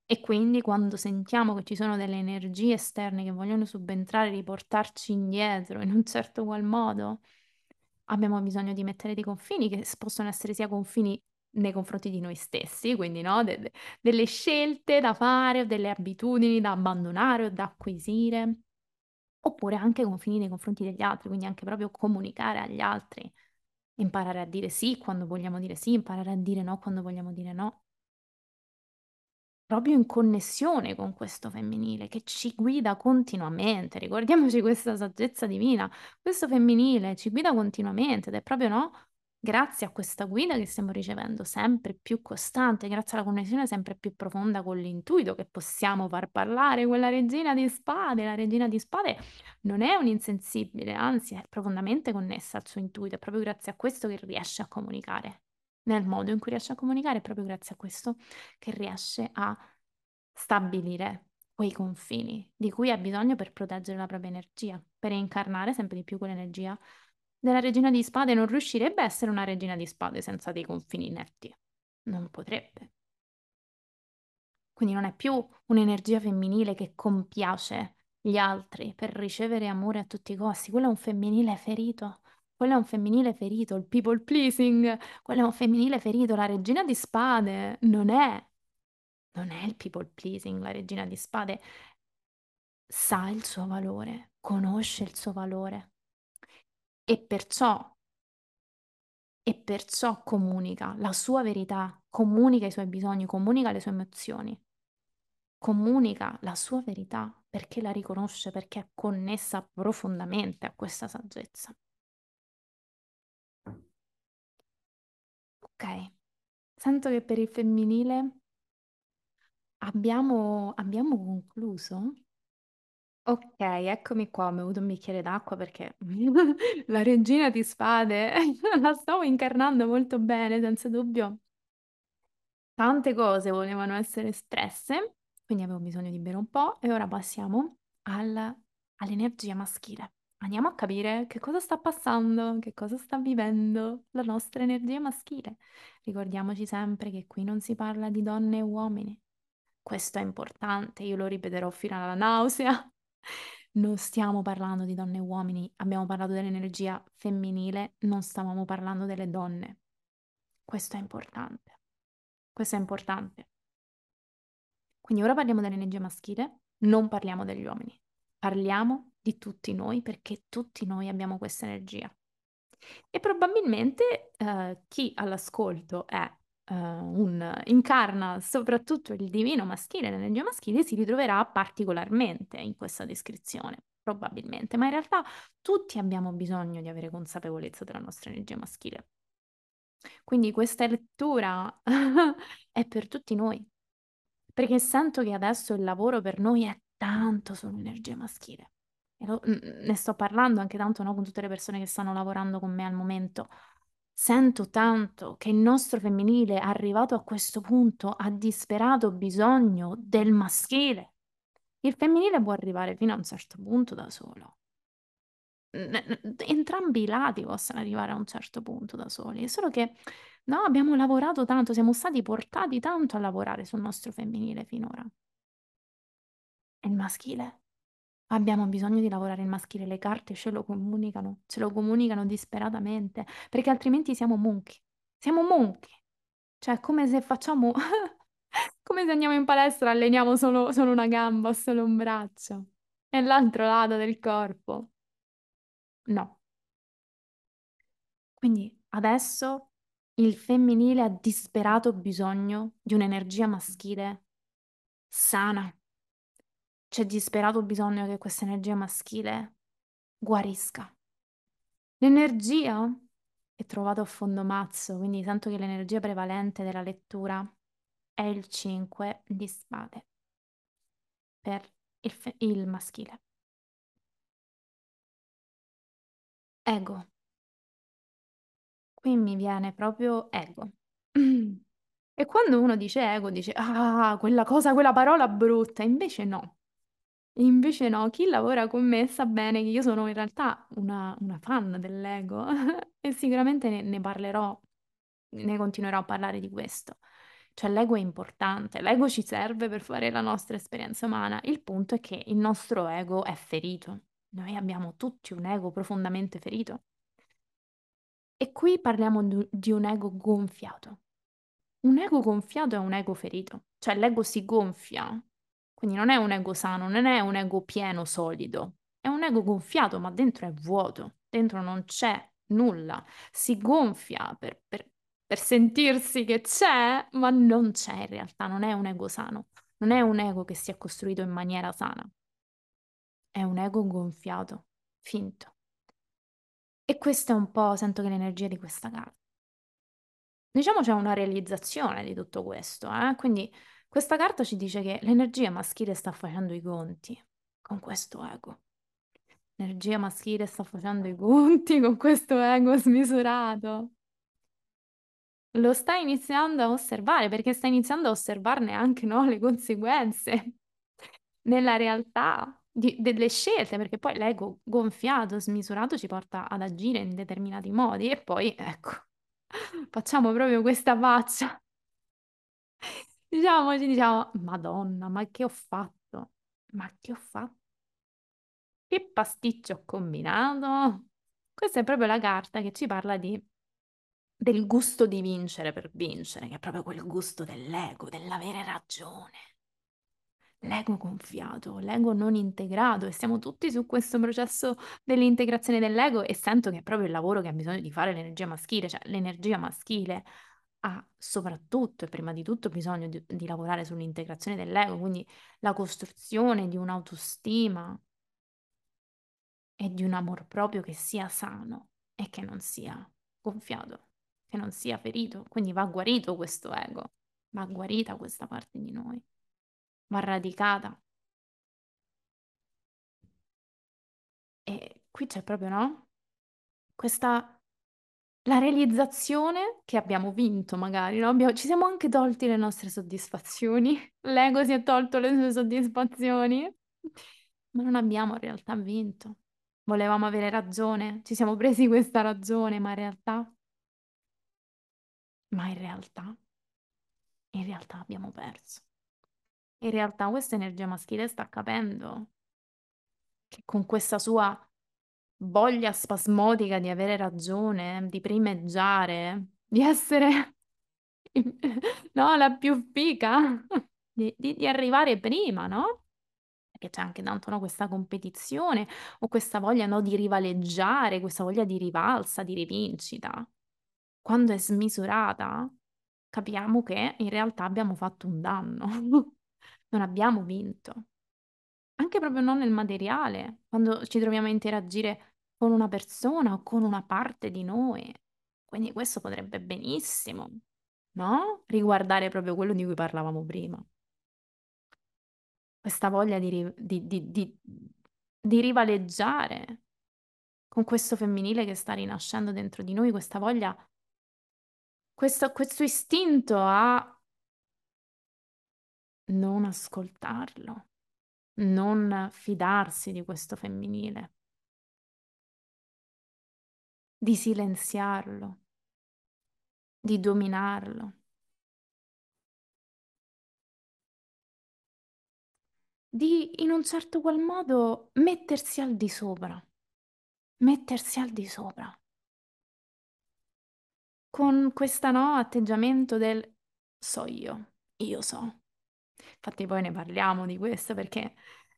E quindi quando sentiamo che ci sono delle energie esterne che vogliono subentrare, riportarci indietro in un certo qual modo, abbiamo bisogno di mettere dei confini che possono essere sia confini nei confronti di noi stessi, quindi no, de- de- delle scelte da fare o delle abitudini da abbandonare o da acquisire, oppure anche confini nei confronti degli altri, quindi anche proprio comunicare agli altri, imparare a dire sì quando vogliamo dire sì, imparare a dire no quando vogliamo dire no. Proprio in connessione con questo femminile che ci guida continuamente. Ricordiamoci questa saggezza divina, questo femminile ci guida continuamente ed è proprio no, grazie a questa guida che stiamo ricevendo sempre più costante, grazie alla connessione sempre più profonda con l'intuito che possiamo far parlare quella regina di spade. La regina di spade non è un insensibile, anzi è profondamente connessa al suo intuito, è proprio grazie a questo che riesce a comunicare. Nel modo in cui riesce a comunicare è proprio grazie a questo che riesce a stabilire quei confini di cui ha bisogno per proteggere la propria energia, per incarnare sempre di più quell'energia della regina di spade non riuscirebbe a essere una regina di spade senza dei confini inerti. Non potrebbe. Quindi non è più un'energia femminile che compiace gli altri per ricevere amore a tutti i costi. Quello è un femminile ferito. Quello è un femminile ferito, il people pleasing. Quello è un femminile ferito. La regina di spade non è. Non è il people pleasing. La regina di spade sa il suo valore, conosce il suo valore e perciò, e perciò comunica la sua verità, comunica i suoi bisogni, comunica le sue emozioni, comunica la sua verità perché la riconosce, perché è connessa profondamente a questa saggezza. Ok, sento che per il femminile abbiamo, abbiamo concluso. Ok, eccomi qua, ho avuto un bicchiere d'acqua perché la regina di spade la stavo incarnando molto bene, senza dubbio. Tante cose volevano essere espresse, quindi avevo bisogno di bere un po' e ora passiamo al- all'energia maschile. Andiamo a capire che cosa sta passando, che cosa sta vivendo la nostra energia maschile. Ricordiamoci sempre che qui non si parla di donne e uomini. Questo è importante, io lo ripeterò fino alla nausea. Non stiamo parlando di donne e uomini, abbiamo parlato dell'energia femminile, non stavamo parlando delle donne. Questo è importante. Questo è importante. Quindi ora parliamo dell'energia maschile, non parliamo degli uomini. Parliamo di tutti noi perché tutti noi abbiamo questa energia. E probabilmente eh, chi all'ascolto è uh, un, incarna soprattutto il divino maschile, l'energia maschile, si ritroverà particolarmente in questa descrizione, probabilmente, ma in realtà tutti abbiamo bisogno di avere consapevolezza della nostra energia maschile. Quindi questa lettura è per tutti noi, perché sento che adesso il lavoro per noi è tanto sull'energia maschile. E lo, ne sto parlando anche tanto no, con tutte le persone che stanno lavorando con me al momento. Sento tanto che il nostro femminile, arrivato a questo punto, ha disperato bisogno del maschile. Il femminile può arrivare fino a un certo punto da solo. Entrambi i lati possono arrivare a un certo punto da soli, solo che no, abbiamo lavorato tanto, siamo stati portati tanto a lavorare sul nostro femminile finora. E il maschile? Abbiamo bisogno di lavorare il maschile, le carte ce lo comunicano, ce lo comunicano disperatamente, perché altrimenti siamo monchi. Siamo monchi. Cioè, come se facciamo... come se andiamo in palestra, alleniamo solo, solo una gamba solo un braccio. E l'altro lato del corpo. No. Quindi adesso il femminile ha disperato bisogno di un'energia maschile sana, c'è disperato bisogno che questa energia maschile guarisca. L'energia è trovata a fondo mazzo, quindi sento che l'energia prevalente della lettura è il 5 di spade per il, fe- il maschile. Ego. Qui mi viene proprio ego. E quando uno dice ego, dice, ah, quella cosa, quella parola brutta, invece no. Invece no, chi lavora con me sa bene che io sono in realtà una, una fan dell'ego e sicuramente ne, ne parlerò, ne continuerò a parlare di questo. Cioè l'ego è importante, l'ego ci serve per fare la nostra esperienza umana. Il punto è che il nostro ego è ferito. Noi abbiamo tutti un ego profondamente ferito. E qui parliamo di un ego gonfiato. Un ego gonfiato è un ego ferito, cioè l'ego si gonfia quindi non è un ego sano, non è un ego pieno, solido, è un ego gonfiato, ma dentro è vuoto, dentro non c'è nulla, si gonfia per, per, per sentirsi che c'è, ma non c'è in realtà, non è un ego sano, non è un ego che si è costruito in maniera sana, è un ego gonfiato, finto. E questo è un po', sento che l'energia di questa carta. Diciamo c'è una realizzazione di tutto questo, eh? Quindi questa carta ci dice che l'energia maschile sta facendo i conti con questo ego. L'energia maschile sta facendo i conti con questo ego smisurato. Lo sta iniziando a osservare perché sta iniziando a osservarne anche no, le conseguenze nella realtà di, delle scelte, perché poi l'ego gonfiato, smisurato ci porta ad agire in determinati modi e poi ecco, facciamo proprio questa faccia. Diciamo, ci diciamo, Madonna, ma che ho fatto? Ma che ho fatto? Che pasticcio ho combinato? Questa è proprio la carta che ci parla di, del gusto di vincere per vincere, che è proprio quel gusto dell'ego, dell'avere ragione. L'ego gonfiato, l'ego non integrato e siamo tutti su questo processo dell'integrazione dell'ego e sento che è proprio il lavoro che ha bisogno di fare l'energia maschile, cioè l'energia maschile ha soprattutto e prima di tutto bisogno di, di lavorare sull'integrazione dell'ego, quindi la costruzione di un'autostima e di un amor proprio che sia sano e che non sia gonfiato, che non sia ferito. Quindi va guarito questo ego, va guarita questa parte di noi, va radicata. E qui c'è proprio, no? Questa la realizzazione che abbiamo vinto, magari, no? Abbiamo- ci siamo anche tolti le nostre soddisfazioni. L'ego si è tolto le sue soddisfazioni, ma non abbiamo in realtà vinto. Volevamo avere ragione, ci siamo presi questa ragione, ma in realtà, ma in realtà, in realtà abbiamo perso. In realtà questa energia maschile sta capendo che con questa sua voglia spasmodica di avere ragione, di primeggiare, di essere no, la più fica, di, di- di arrivare prima, no? Perché c'è anche tanto no, questa competizione o questa voglia no, di rivaleggiare, questa voglia di rivalsa, di rivincita. Quando è smisurata, capiamo che in realtà abbiamo fatto un danno, non abbiamo vinto anche proprio non nel materiale, quando ci troviamo a interagire con una persona o con una parte di noi. Quindi questo potrebbe benissimo, no? Riguardare proprio quello di cui parlavamo prima. Questa voglia di, di- di- di- di rivaleggiare con questo femminile che sta rinascendo dentro di noi, questa voglia, questo, questo istinto a non ascoltarlo non fidarsi di questo femminile, di silenziarlo, di dominarlo. di in un certo qual modo mettersi al di sopra, mettersi al di sopra, con questo no, atteggiamento del so io, io so. Infatti poi ne parliamo di questo perché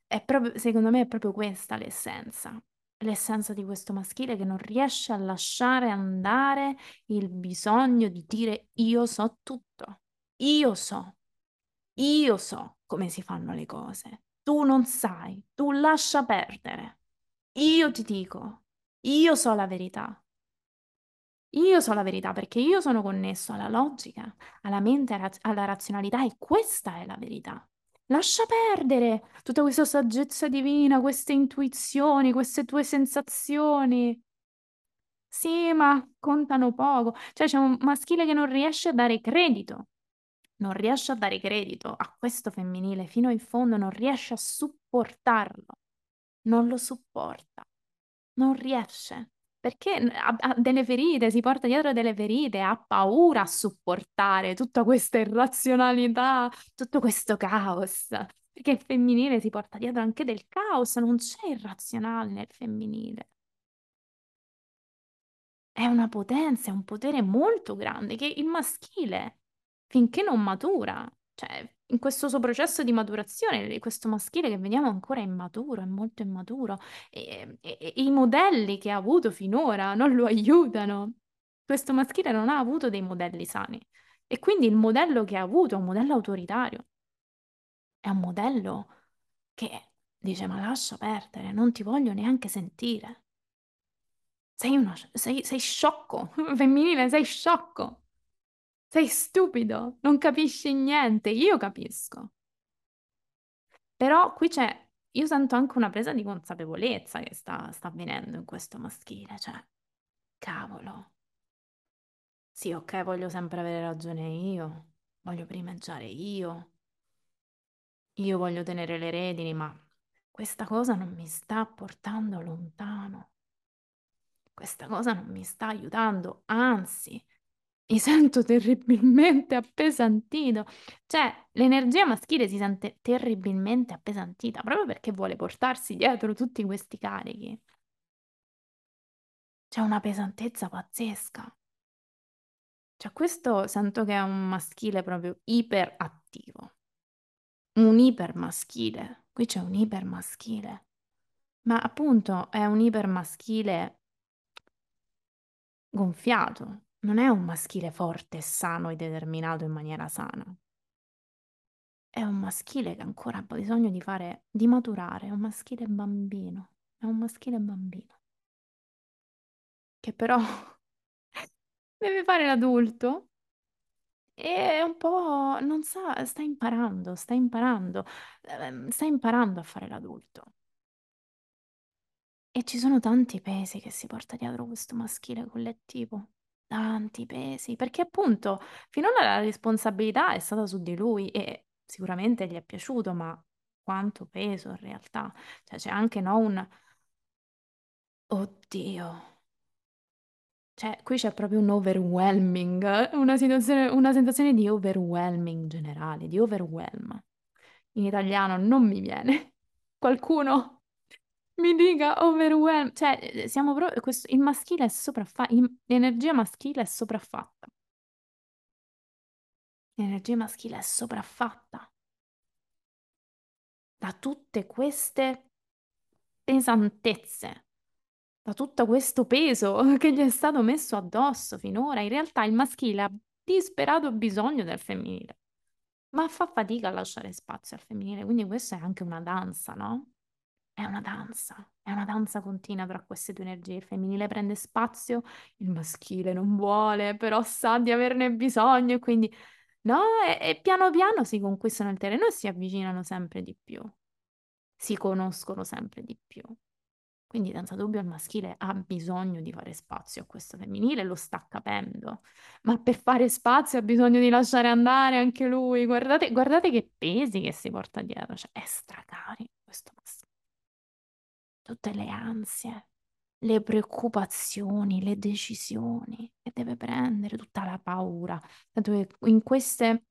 è proprio, secondo me è proprio questa l'essenza. L'essenza di questo maschile che non riesce a lasciare andare il bisogno di dire io so tutto, io so, io so come si fanno le cose. Tu non sai, tu lascia perdere. Io ti dico, io so la verità. Io so la verità perché io sono connesso alla logica, alla mente, alla, razionalità e questa è la verità. Lascia perdere tutta questa saggezza divina, queste intuizioni, queste tue sensazioni. Sì, ma contano poco. Cioè c'è un maschile che non riesce a dare credito, non riesce a dare credito a questo femminile fino in fondo, non riesce a supportarlo, non lo supporta, non riesce perché ha, delle ferite, si porta dietro delle ferite, ha paura a supportare tutta questa irrazionalità, tutto questo caos. Perché il femminile si porta dietro anche del caos, non c'è irrazionale nel femminile. È una potenza, è un potere molto grande che il maschile, finché non matura, cioè in questo suo processo di maturazione, questo maschile che vediamo ancora immaturo, è molto immaturo, e, e- e i modelli che ha avuto finora non lo aiutano. questo maschile non ha avuto dei modelli sani. E quindi il modello che ha avuto è un modello autoritario. È un modello che dice: Ma lascia perdere, non ti voglio neanche sentire. Sei, una, sei, sei sciocco, femminile, sei sciocco. Sei stupido, non capisci niente. Io capisco. Però qui c'è, io sento anche una presa di consapevolezza che sta, sta avvenendo in questo maschile, cioè, cavolo. Sì, ok, voglio sempre avere ragione io, voglio primeggiare io, io voglio tenere le redini, ma questa cosa non mi sta portando lontano. Questa cosa non mi sta aiutando, anzi, mi sento terribilmente appesantito. Cioè, l'energia maschile si sente terribilmente appesantita proprio perché vuole portarsi dietro tutti questi carichi. C'è una pesantezza pazzesca. Cioè, questo sento che è un maschile proprio iperattivo. Un ipermaschile. Qui c'è un ipermaschile. Ma appunto è un ipermaschile gonfiato. Non è un maschile forte, sano e determinato in maniera sana. È un maschile che ancora ha bisogno di fare, di maturare, è un maschile bambino. È un maschile bambino. Che però deve fare l'adulto e un po' non sa, sta imparando, sta imparando, ehm, sta imparando a fare l'adulto. E ci sono tanti pesi che si porta dietro questo maschile collettivo. Tanti pesi, perché appunto finora la responsabilità è stata su di lui e sicuramente gli è piaciuto, ma quanto peso in realtà? Cioè c'è anche no un... Oddio. Cioè, qui c'è proprio un overwhelming, una situazione, una sensazione di overwhelming generale, di overwhelm. In italiano non mi viene. Qualcuno mi dica overwhelm. Cioè, eh, siamo proprio... questo- il maschile è sopraffatto, l'energia maschile è sopraffatta. L'energia maschile è sopraffatta da tutte queste pesantezze, da tutto questo peso che gli è stato messo addosso finora. In realtà il maschile ha disperato bisogno del femminile, ma fa fatica a lasciare spazio al femminile, quindi questa è anche una danza, no? È una danza, è una danza continua tra queste due energie. Il femminile prende spazio, il maschile non vuole, però sa di averne bisogno e quindi no, e, e piano piano si conquistano il terreno e si avvicinano sempre di più, si conoscono sempre di più. Quindi senza dubbio il maschile ha bisogno di fare spazio a questo femminile, lo sta capendo, ma per fare spazio ha bisogno di lasciare andare anche lui. Guardate, guardate che pesi che si porta dietro, cioè è stracarico questo maschile. Tutte le ansie, le preoccupazioni, le decisioni che deve prendere, tutta la paura. Sento che in queste,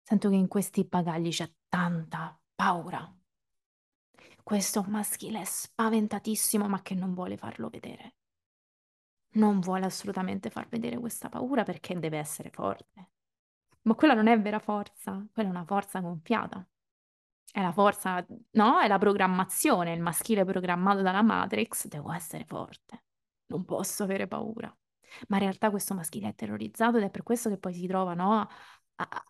sento che in questi bagagli c'è tanta paura. Questo maschile è spaventatissimo, ma che non vuole farlo vedere. Non vuole assolutamente far vedere questa paura perché deve essere forte. Ma quella non è vera forza, quella è una forza gonfiata. È la forza, no? È la programmazione, il maschile programmato dalla Matrix, devo essere forte, non posso avere paura. Ma in realtà questo maschile è terrorizzato ed è per questo che poi si trova, no? A, a-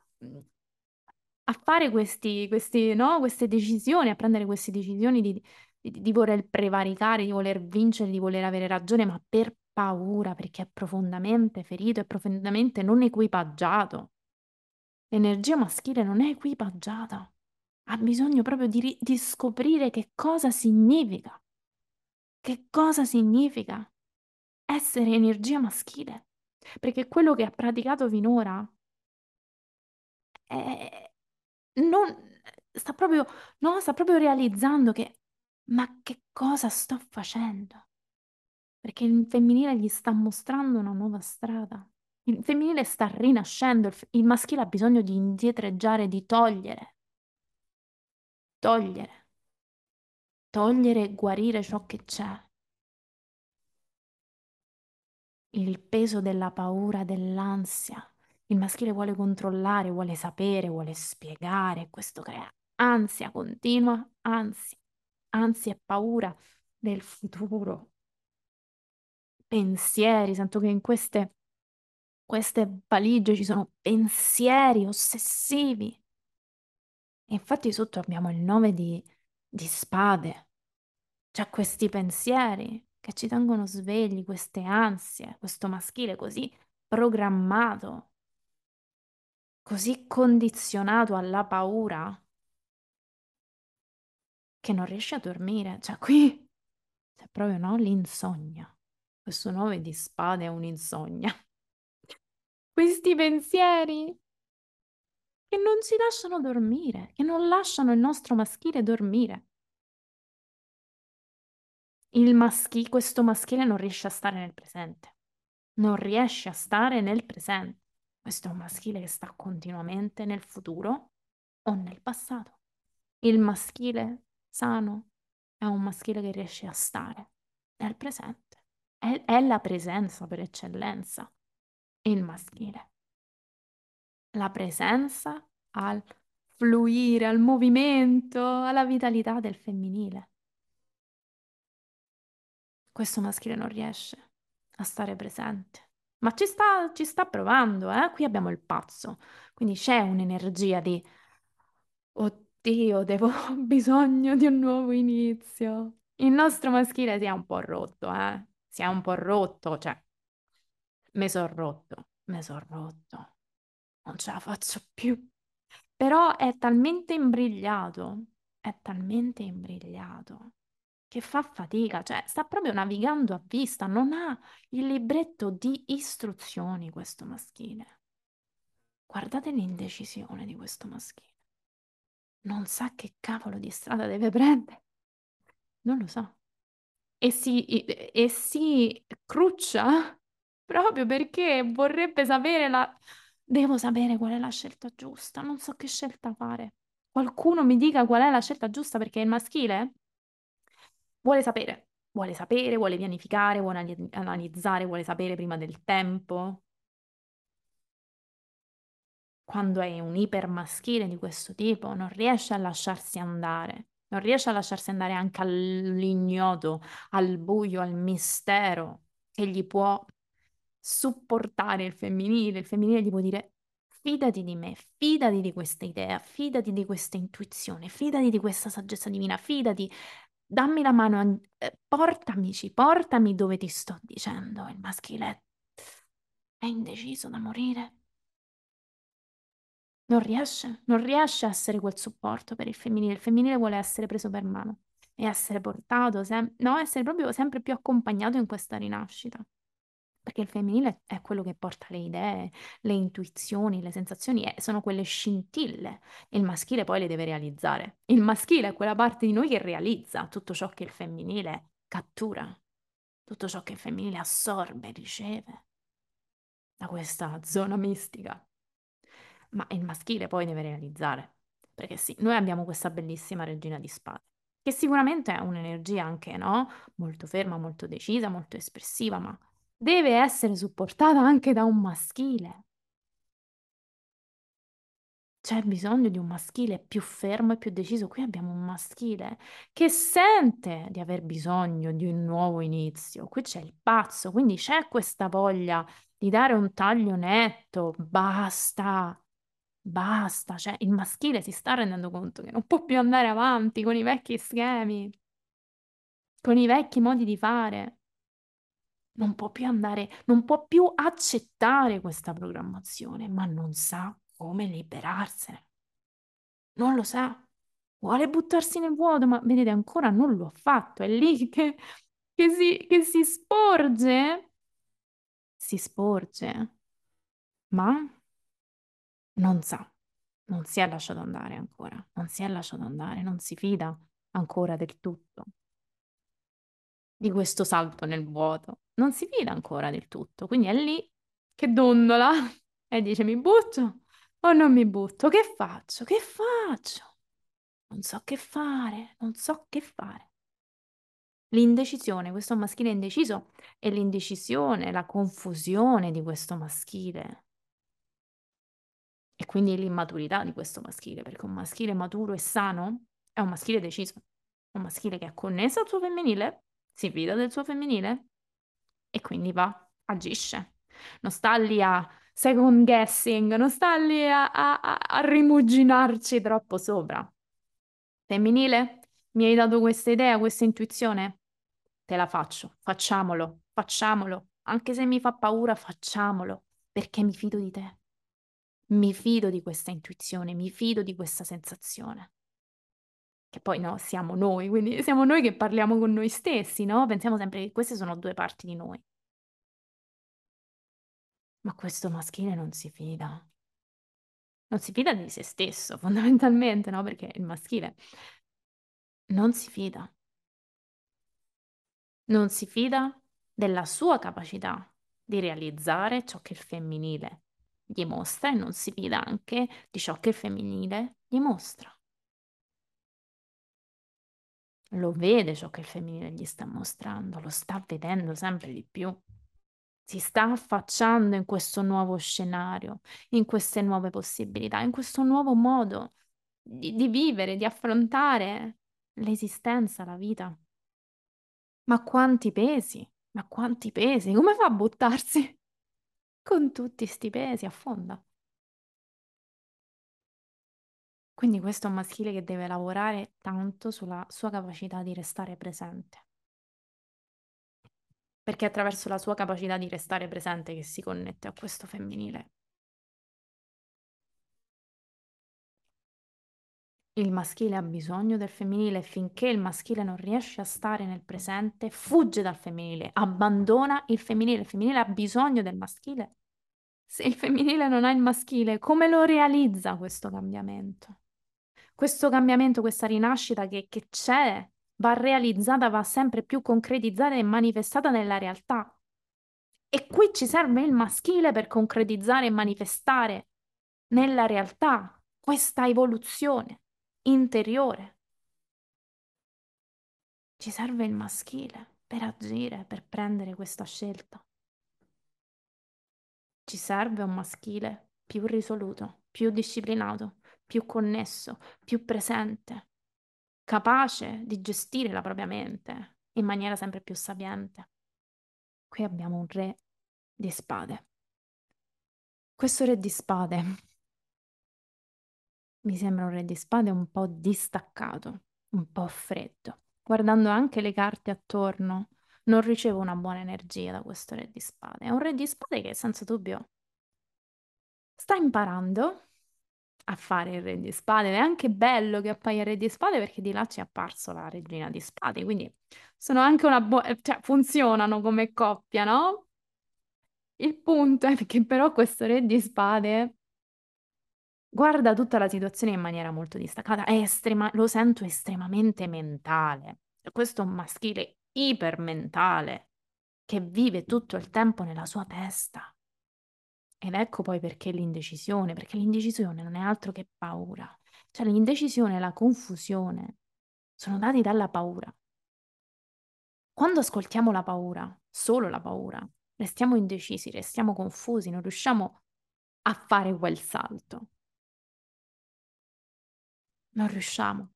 fare questi, questi, no? Queste decisioni, a prendere queste decisioni di, di- di voler prevaricare, di voler vincere, di voler avere ragione, ma per paura, perché è profondamente ferito, è profondamente non equipaggiato. L'energia maschile non è equipaggiata ha bisogno proprio di, di scoprire che cosa significa, che cosa significa essere energia maschile, perché quello che ha praticato finora è... non... sta proprio, no, sta proprio realizzando che, ma che cosa sto facendo? Perché il femminile gli sta mostrando una nuova strada. Il femminile sta rinascendo, il maschile ha bisogno di indietreggiare, di togliere togliere, togliere e guarire ciò che c'è. Il peso della paura, dell'ansia. Il maschile vuole controllare, vuole sapere, vuole spiegare, questo crea ansia continua, ansia, ansia e paura del futuro. pensieri, sento che in queste, queste valigie ci sono pensieri ossessivi. E infatti sotto abbiamo il nove di, di spade. C'è questi pensieri che ci tengono svegli, queste ansie, questo maschile così programmato, così condizionato alla paura che non riesce a dormire. Cioè, qui c'è proprio no, l'insonnia. Questo nove di spade è un'insonnia. Questi pensieri che non ci lasciano dormire, che non lasciano il nostro maschile dormire. Maschi, questo maschile non riesce a stare nel presente. Non riesce a stare nel presente. Questo è un maschile che sta continuamente nel futuro o nel passato. Il maschile sano è un maschile che riesce a stare nel presente. È, è la presenza per eccellenza, il maschile. La presenza al fluire, al movimento, alla vitalità del femminile. Questo maschile non riesce a stare presente. Ma ci sta, ci sta provando, eh? Qui abbiamo il pazzo. Quindi c'è un'energia di oddio, devo ho bisogno di un nuovo inizio. Il nostro maschile si è un po' rotto, eh? Si è un po' rotto, cioè, me son rotto, me son rotto. Non ce la faccio più. Però è talmente imbrigliato, è talmente imbrigliato che fa fatica, cioè sta proprio navigando a vista, non ha il libretto di istruzioni questo maschile. Guardate l'indecisione di questo maschile. Non sa che cavolo di strada deve prendere. Non lo sa. E si, e, e si cruccia proprio perché vorrebbe sapere la... Devo sapere qual è la scelta giusta, non so che scelta fare. Qualcuno mi dica qual è la scelta giusta perché il maschile vuole sapere, vuole sapere, vuole pianificare, vuole analizzare, vuole sapere prima del tempo. Quando è un ipermaschile di questo tipo, non riesce a lasciarsi andare, non riesce a lasciarsi andare anche all'ignoto, al buio, al mistero che gli può supportare il femminile. Il femminile gli può dire fidati di me, fidati di questa idea, fidati di questa intuizione, fidati di questa saggezza divina, fidati, dammi la mano, eh, portamici, portami dove ti sto dicendo. Il maschile è indeciso da morire. Non riesce, non riesce a essere quel supporto per il femminile. Il femminile vuole essere preso per mano e essere portato, sem- no, essere proprio sempre più accompagnato in questa rinascita. Perché il femminile è quello che porta le idee, le intuizioni, le sensazioni, eh, sono quelle scintille. Il maschile poi le deve realizzare. Il maschile è quella parte di noi che realizza tutto ciò che il femminile cattura, tutto ciò che il femminile assorbe, riceve da questa zona mistica. Ma il maschile poi deve realizzare. Perché sì, noi abbiamo questa bellissima regina di spade, che sicuramente è un'energia anche, no? Molto ferma, molto decisa, molto espressiva, ma deve essere supportata anche da un maschile. C'è bisogno di un maschile più fermo e più deciso. Qui abbiamo un maschile che sente di aver bisogno di un nuovo inizio. Qui c'è il pazzo, quindi c'è questa voglia di dare un taglio netto. Basta, basta. Cioè, il maschile si sta rendendo conto che non può più andare avanti con i vecchi schemi, con i vecchi modi di fare non può più andare, non può più accettare questa programmazione, ma non sa come liberarsene. Non lo sa. Vuole buttarsi nel vuoto, ma vedete, ancora non lo ha fatto. È lì che, che, si, che si sporge. Si sporge, ma non sa. Non si è lasciato andare ancora. Non si è lasciato andare, non si fida ancora del tutto di questo salto nel vuoto. Non si fida ancora del tutto, quindi è lì che dondola e dice mi butto o non mi butto? Che faccio? Che faccio? Non so che fare, non so che fare. L'indecisione, questo maschile indeciso è l'indecisione, la confusione di questo maschile. E quindi l'immaturità di questo maschile, perché un maschile maturo e sano è un maschile deciso, un maschile che è connesso al suo femminile si fida del suo femminile? E quindi va, agisce. Non sta lì a second guessing, non sta lì a, a, a rimuginarci troppo sopra. Femminile, mi hai dato questa idea, questa intuizione? Te la faccio, facciamolo, facciamolo. Anche se mi fa paura, facciamolo, perché mi fido di te. Mi fido di questa intuizione, mi fido di questa sensazione. Che poi no, siamo noi, quindi siamo noi che parliamo con noi stessi, no? Pensiamo sempre che queste sono due parti di noi. Ma questo maschile non si fida. Non si fida di se stesso, fondamentalmente, no? Perché il maschile non si fida. Non si fida della sua capacità di realizzare ciò che il femminile gli mostra e non si fida anche di ciò che il femminile gli mostra. Lo vede ciò che il femminile gli sta mostrando, lo sta vedendo sempre di più. Si sta affacciando in questo nuovo scenario, in queste nuove possibilità, in questo nuovo modo di, di vivere, di affrontare l'esistenza, la vita. Ma quanti pesi, ma quanti pesi, come fa a buttarsi con tutti sti pesi? Affonda. Quindi questo è un maschile che deve lavorare tanto sulla sua capacità di restare presente. Perché è attraverso la sua capacità di restare presente che si connette a questo femminile. Il maschile ha bisogno del femminile finché il maschile non riesce a stare nel presente, fugge dal femminile, abbandona il femminile. Il femminile ha bisogno del maschile. Se il femminile non ha il maschile, come lo realizza questo cambiamento? Questo cambiamento, questa rinascita che, che c'è, va realizzata, va sempre più concretizzata e manifestata nella realtà. E qui ci serve il maschile per concretizzare e manifestare nella realtà questa evoluzione interiore. Ci serve il maschile per agire, per prendere questa scelta. Ci serve un maschile più risoluto, più disciplinato, più connesso, più presente, capace di gestire la propria mente in maniera sempre più sapiente. Qui abbiamo un re di spade. Questo re di spade mi sembra un re di spade un po' distaccato, un po' freddo. Guardando anche le carte attorno, non ricevo una buona energia da questo re di spade. È un re di spade che senza dubbio sta imparando a fare il re di spade. Ed è anche bello che appaia il re di spade perché di là ci è apparso la regina di spade, quindi sono anche una buona... cioè funzionano come coppia, no? Il punto è che però questo re di spade guarda tutta la situazione in maniera molto distaccata, estrema... lo sento estremamente mentale. Questo è un maschile ipermentale che vive tutto il tempo nella sua testa. Ed ecco poi perché l'indecisione, perché l'indecisione non è altro che paura. Cioè l'indecisione e la confusione sono dati dalla paura. Quando ascoltiamo la paura, solo la paura, restiamo indecisi, restiamo confusi, non riusciamo a fare quel salto. Non riusciamo.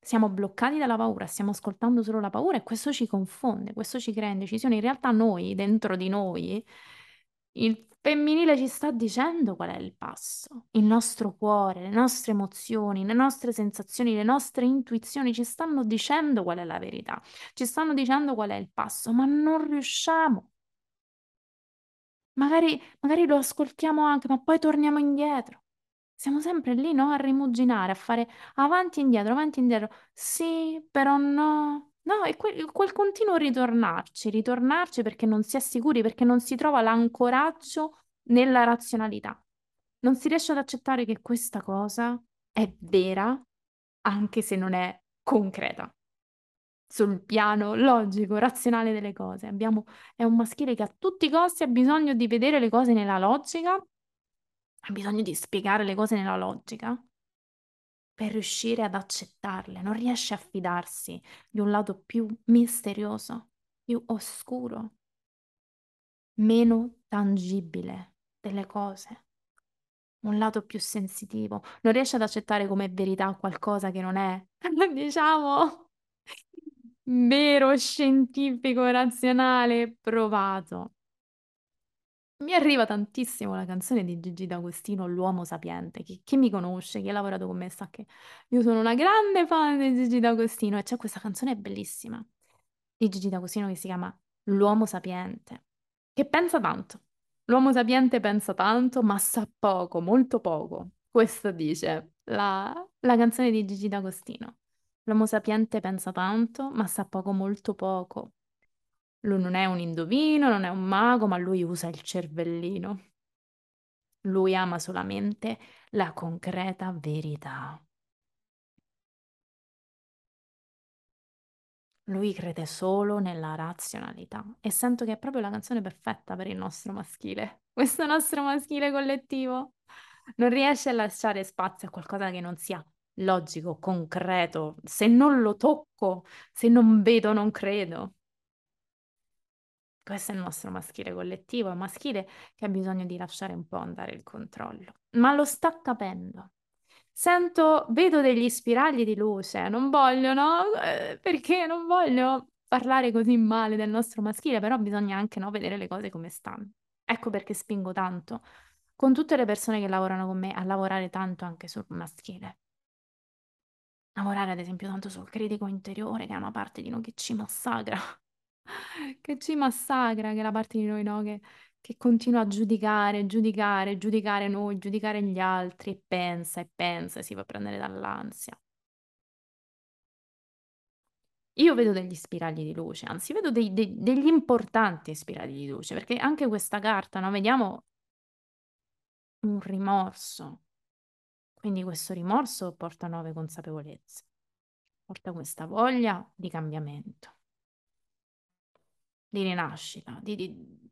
Siamo bloccati dalla paura, stiamo ascoltando solo la paura e questo ci confonde, questo ci crea indecisione. In realtà noi, dentro di noi, il femminile ci sta dicendo qual è il passo. Il nostro cuore, le nostre emozioni, le nostre sensazioni, le nostre intuizioni ci stanno dicendo qual è la verità, ci stanno dicendo qual è il passo, ma non riusciamo. Magari, magari lo ascoltiamo anche, ma poi torniamo indietro. Siamo sempre lì, no? A rimuginare, a fare avanti e indietro, avanti e indietro. Sì, però no. No, è quel, quel continuo ritornarci, ritornarci perché non si è sicuri, perché non si trova l'ancoraggio nella razionalità. Non si riesce ad accettare che questa cosa è vera, anche se non è concreta. Sul piano logico, razionale delle cose. Abbiamo, è un maschile che a tutti i costi ha bisogno di vedere le cose nella logica, ha bisogno di spiegare le cose nella logica per riuscire ad accettarle, non riesce a fidarsi di un lato più misterioso, più oscuro, meno tangibile delle cose, un lato più sensitivo, non riesce ad accettare come verità qualcosa che non è, diciamo, vero, scientifico, razionale, provato. Mi arriva tantissimo la canzone di Gigi D'Agostino, L'uomo sapiente. Chi, chi mi conosce, chi ha lavorato con me sa che io sono una grande fan di Gigi D'Agostino e c'è questa canzone bellissima di Gigi D'Agostino che si chiama L'uomo sapiente, che pensa tanto. L'uomo sapiente pensa tanto, ma sa poco, molto poco. Questo dice la, la canzone di Gigi D'Agostino. L'uomo sapiente pensa tanto, ma sa poco, molto poco. Lui non è un indovino, non è un mago, ma lui usa il cervellino. Lui ama solamente la concreta verità. Lui crede solo nella razionalità e sento che è proprio la canzone perfetta per il nostro maschile, questo nostro maschile collettivo. Non riesce a lasciare spazio a qualcosa che non sia logico, concreto. Se non lo tocco, se non vedo, non credo. Questo è il nostro maschile collettivo, è un maschile che ha bisogno di lasciare un po' andare il controllo, ma lo sta capendo. Sento, vedo degli spiragli di luce, non voglio, no? Eh, perché non voglio parlare così male del nostro maschile, però bisogna anche no, vedere le cose come stanno. Ecco perché spingo tanto con tutte le persone che lavorano con me a lavorare tanto anche sul maschile. Lavorare ad esempio tanto sul critico interiore, che è una parte di noi che ci massacra che ci massacra, che è la parte di noi, no? Che, che continua a giudicare, giudicare, giudicare noi, giudicare gli altri e pensa e pensa e si fa prendere dall'ansia. Io vedo degli spiragli di luce, anzi vedo dei- dei- degli importanti spiragli di luce, perché anche questa carta, no? Vediamo un rimorso. Quindi questo rimorso porta nuove consapevolezze, porta questa voglia di cambiamento di rinascita, di, di...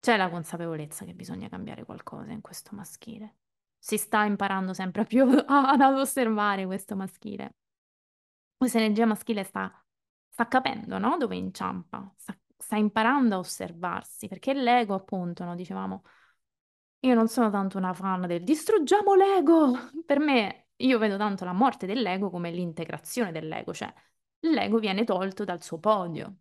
c'è la consapevolezza che bisogna cambiare qualcosa in questo maschile. Si sta imparando sempre più ad osservare questo maschile. Questa energia maschile sta, sta capendo, no? Dove inciampa, sta, sta imparando a osservarsi, perché l'ego, appunto, no? Dicevamo, io non sono tanto una fan del distruggiamo l'ego. Per me, io vedo tanto la morte dell'ego come l'integrazione dell'ego, cioè l'ego viene tolto dal suo podio,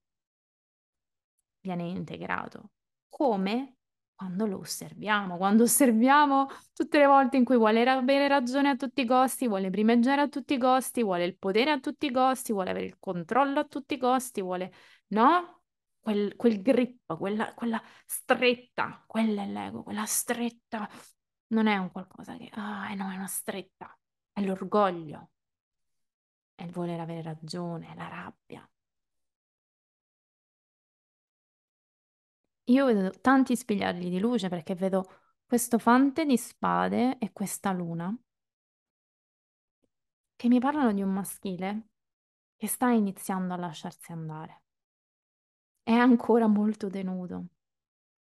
viene integrato. Come? Quando lo osserviamo, quando osserviamo tutte le volte in cui vuole avere ragione a tutti i costi, vuole primeggiare a tutti i costi, vuole il potere a tutti i costi, vuole avere il controllo a tutti i costi, vuole, no? Quel, quel grip, quella, quella stretta, quella è l'ego, quella stretta non è un qualcosa che, ah, no, è una stretta, è l'orgoglio, è il voler avere ragione, è la rabbia. Io vedo tanti spigliarli di luce perché vedo questo fante di spade e questa luna che mi parlano di un maschile che sta iniziando a lasciarsi andare. È ancora molto denudo.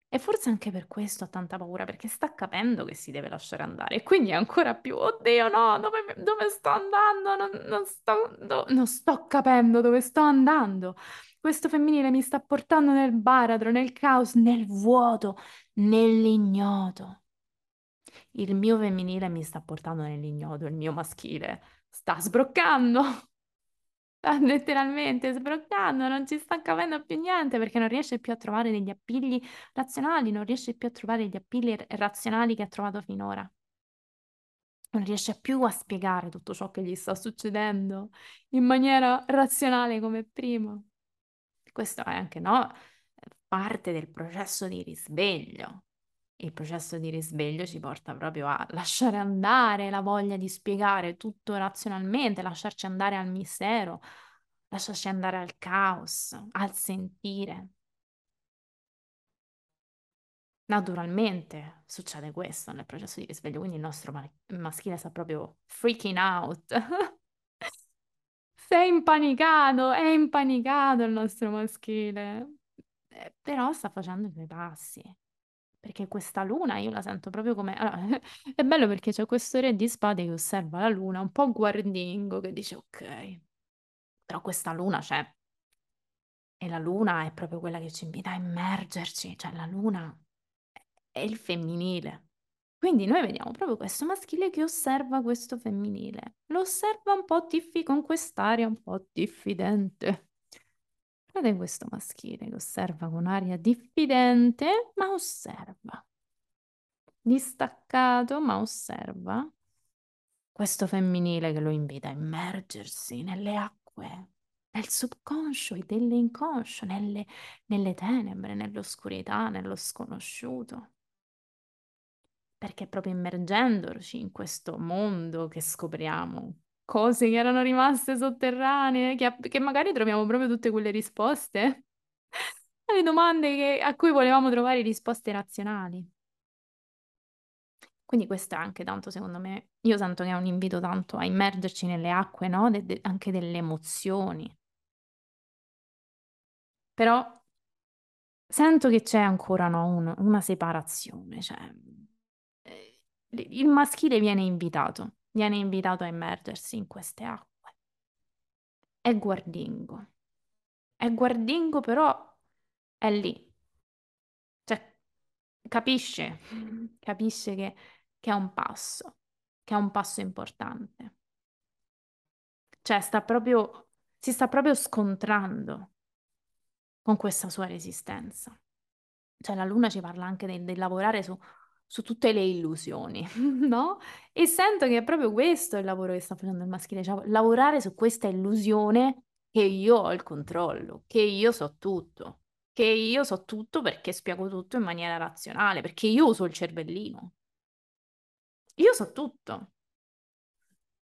E forse anche per questo ha tanta paura, perché sta capendo che si deve lasciare andare. E quindi è ancora più, oddio, no, dove, dove sto andando? Non, non sto, do- non sto capendo dove sto andando. Questo femminile mi sta portando nel baratro, nel caos, nel vuoto, nell'ignoto. Il mio femminile mi sta portando nell'ignoto, il mio maschile sta sbroccando. Sta letteralmente sbroccando, non ci sta capendo più niente perché non riesce più a trovare degli appigli razionali, non riesce più a trovare gli appigli razionali che ha trovato finora. Non riesce più a spiegare tutto ciò che gli sta succedendo in maniera razionale come prima. Questo è anche no, parte del processo di risveglio. Il processo di risveglio ci porta proprio a lasciare andare la voglia di spiegare tutto razionalmente, lasciarci andare al mistero, lasciarci andare al caos, al sentire. Naturalmente succede questo nel processo di risveglio, quindi il nostro maschile sta proprio freaking out. Sei impanicato, è impanicato il nostro maschile. Eh, però sta facendo i suoi passi. Perché questa luna io la sento proprio come... Allora, è bello perché c'è questo re di spade che osserva la luna, un po' guardingo, che dice ok, però questa luna c'è. E la luna è proprio quella che ci invita a immergerci, cioè la luna è il femminile. Quindi noi vediamo proprio questo maschile che osserva questo femminile. Lo osserva un po' con quest'aria un po' diffidente. Guardate questo maschile che osserva con aria diffidente, ma osserva. Distaccato, ma osserva. Questo femminile che lo invita a immergersi nelle acque, nel subconscio e dell'inconscio, nelle, nelle tenebre, nell'oscurità, nello sconosciuto. Perché proprio immergendoci in questo mondo che scopriamo cose che erano rimaste sotterranee, che, che magari troviamo proprio tutte quelle risposte alle domande che, a cui volevamo trovare risposte razionali. Quindi questo è anche tanto, secondo me, io sento che è un invito tanto a immergerci nelle acque, no? De- de- anche delle emozioni. Però sento che c'è ancora no, un- una separazione, cioè eh, il maschile viene invitato, viene invitato a immergersi in queste acque. È guardingo. È guardingo, però è lì. Cioè, capisce, capisce che, che è un passo, che è un passo importante. Cioè, sta proprio, si sta proprio scontrando con questa sua resistenza. Cioè, la luna ci parla anche del, del lavorare su, su tutte le illusioni, no? E sento che è proprio questo il lavoro che sta facendo il maschile, cioè lavorare su questa illusione che io ho il controllo, che io so tutto, che io so tutto perché spiego tutto in maniera razionale, perché io uso il cervellino. Io so tutto.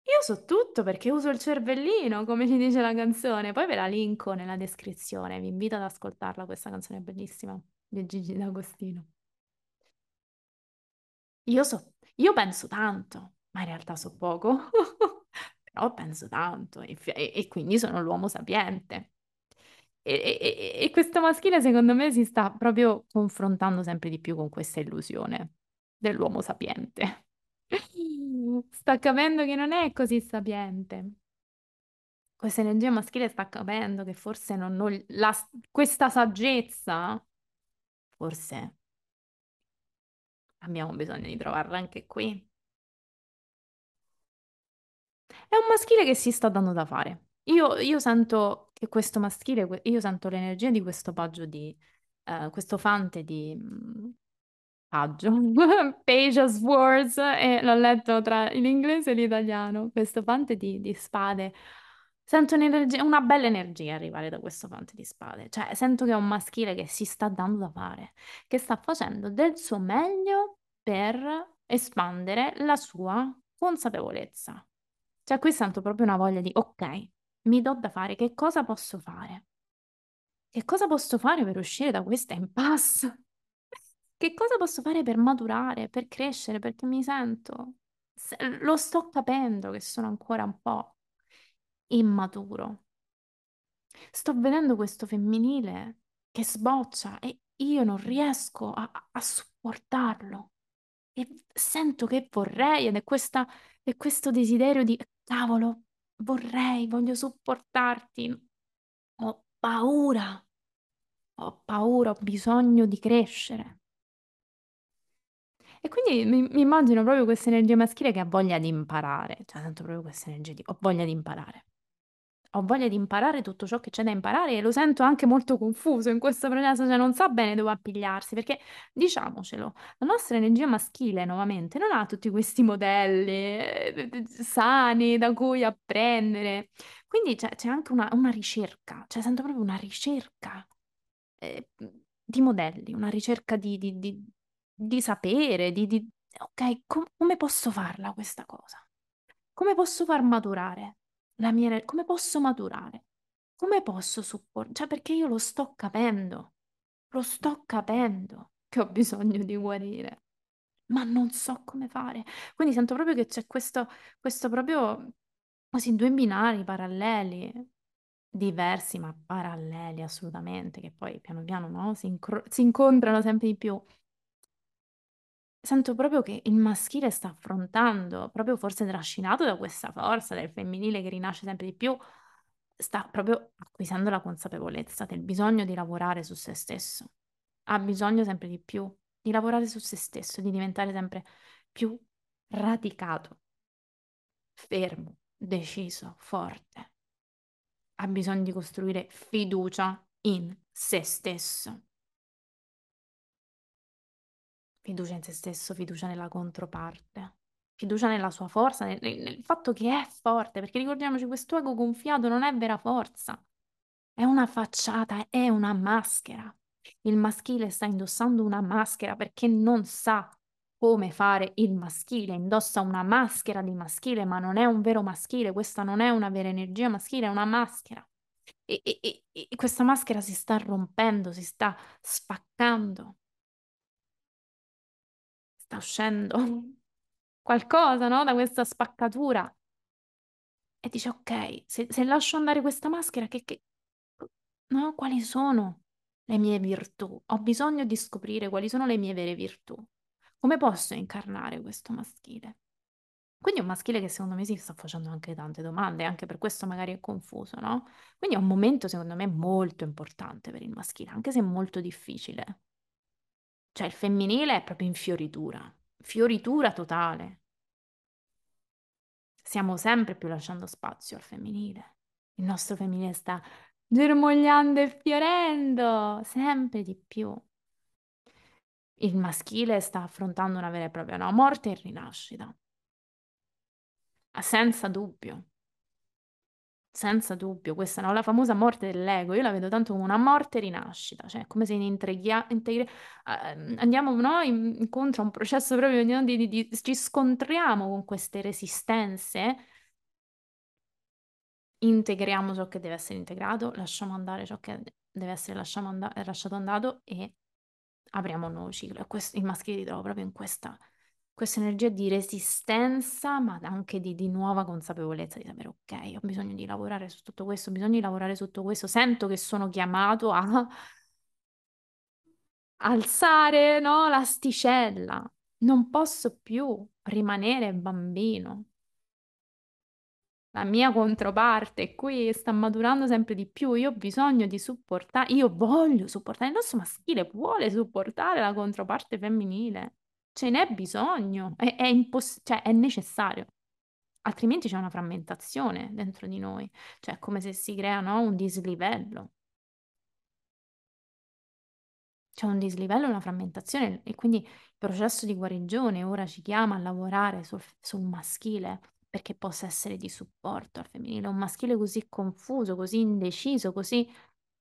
Io so tutto perché uso il cervellino, come ci dice la canzone. Poi ve la linko nella descrizione. Vi invito ad ascoltarla, questa canzone bellissima di Gigi D'Agostino. Io so, io penso tanto, ma in realtà so poco, però penso tanto e, e- e quindi sono l'uomo sapiente. E, e- questo maschile, secondo me, si sta proprio confrontando sempre di più con questa illusione dell'uomo sapiente. Sta capendo che non è così sapiente. Questa energia maschile sta capendo che forse non, non- la- questa saggezza, forse abbiamo bisogno di trovarla anche qui. È un maschile che si sta dando da fare. Io, io sento che questo maschile, io sento l'energia di questo paggio di, eh, questo fante di mm, paggio, Page of Swords, e l'ho letto tra l'inglese e l'italiano, questo fante di, di spade. Sento una bella energia arrivare da questo fante di spade, cioè sento che è un maschile che si sta dando da fare, che sta facendo del suo meglio per espandere la sua consapevolezza. Cioè, qui sento proprio una voglia di, ok, mi do da fare, che cosa posso fare? Che cosa posso fare per uscire da questa impasse? Che cosa posso fare per maturare, per crescere, perché mi sento... se- Lo sto capendo che sono ancora un po' immaturo. Sto vedendo questo femminile che sboccia e io non riesco a, a supportarlo. E sento che vorrei, ed è questa, è questo desiderio di, cavolo, vorrei, voglio supportarti. Ho paura, ho paura, ho bisogno di crescere. E quindi mi, mi immagino proprio questa energia maschile che ha voglia di imparare, cioè sento proprio questa energia di ho voglia di imparare. Ho voglia di imparare tutto ciò che c'è da imparare e lo sento anche molto confuso in questo processo, cioè non sa bene dove appigliarsi, perché diciamocelo, la nostra energia maschile nuovamente non ha tutti questi modelli eh, sani da cui apprendere. Quindi c'è anche una, una ricerca, cioè sento proprio una ricerca eh, di modelli, una ricerca di, di- di- di sapere, di, di- ok, com- come posso farla questa cosa? Come posso far maturare la mia, come posso maturare? Come posso supportare? Cioè, perché io lo sto capendo, lo sto capendo che ho bisogno di guarire, ma non so come fare. Quindi sento proprio che c'è questo, questo proprio, così, due binari paralleli, diversi ma paralleli assolutamente, che poi piano piano, no, si, incro- si incontrano sempre di più. Sento proprio che il maschile sta affrontando, proprio forse trascinato da questa forza del femminile che rinasce sempre di più, sta proprio acquisendo la consapevolezza del bisogno di lavorare su se stesso. Ha bisogno sempre di più di lavorare su se stesso, di diventare sempre più radicato, fermo, deciso, forte. Ha bisogno di costruire fiducia in se stesso. Fiducia in se stesso, fiducia nella controparte, fiducia nella sua forza, nel, nel fatto che è forte, perché ricordiamoci, questo ego gonfiato non è vera forza, è una facciata, è una maschera. Il maschile sta indossando una maschera perché non sa come fare il maschile, indossa una maschera di maschile, ma non è un vero maschile, questa non è una vera energia maschile, è una maschera. E, e, e, questa maschera si sta rompendo, si sta spaccando, sta uscendo qualcosa, no? Da questa spaccatura. E dice, ok, se, se lascio andare questa maschera, che, che, no? Quali sono le mie virtù? Ho bisogno di scoprire quali sono le mie vere virtù. Come posso incarnare questo maschile? Quindi è un maschile che secondo me si sta facendo anche tante domande, anche per questo magari è confuso, no? Quindi è un momento secondo me molto importante per il maschile, anche se molto difficile. Cioè il femminile è proprio in fioritura, fioritura totale. Stiamo sempre più lasciando spazio al femminile. Il nostro femminile sta germogliando e fiorendo sempre di più. Il maschile sta affrontando una vera e propria no, morte e rinascita. Senza dubbio. Senza dubbio, questa no? la famosa morte dell'ego, io la vedo tanto come una morte e rinascita, cioè come se integria, integri- uh, andiamo no, incontro a un processo proprio di, di, di, ci scontriamo con queste resistenze, integriamo ciò che deve essere integrato, lasciamo andare ciò che deve essere and- lasciato andato e apriamo un nuovo ciclo. E questo, il maschile si trova proprio in questa, questa energia di resistenza, ma anche di, di, nuova consapevolezza, di sapere, ok, ho bisogno di lavorare su tutto questo, ho bisogno di lavorare su tutto questo, sento che sono chiamato a alzare, no, l'asticella. Non posso più rimanere bambino. La mia controparte qui sta maturando sempre di più, io ho bisogno di supportare, io voglio supportare, il nostro maschile vuole supportare la controparte femminile, ce n'è bisogno, è, è, imposs- cioè, è necessario, altrimenti c'è una frammentazione dentro di noi, cioè è come se si crea no, un dislivello. C'è un dislivello, una frammentazione e quindi il processo di guarigione ora ci chiama a lavorare sul, sul maschile perché possa essere di supporto al femminile. Un maschile così confuso, così indeciso, così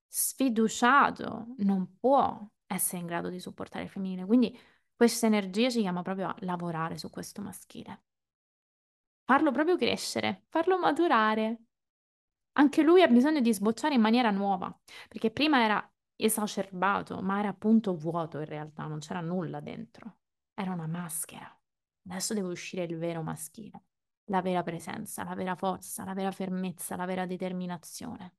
sfiduciato non può essere in grado di supportare il femminile. Quindi questa energia ci chiama proprio a lavorare su questo maschile. Farlo proprio crescere, farlo maturare. Anche lui ha bisogno di sbocciare in maniera nuova, perché prima era esacerbato, ma era appunto vuoto in realtà, non c'era nulla dentro. Era una maschera. Adesso deve uscire il vero maschile la vera presenza, la vera forza, la vera fermezza, la vera determinazione.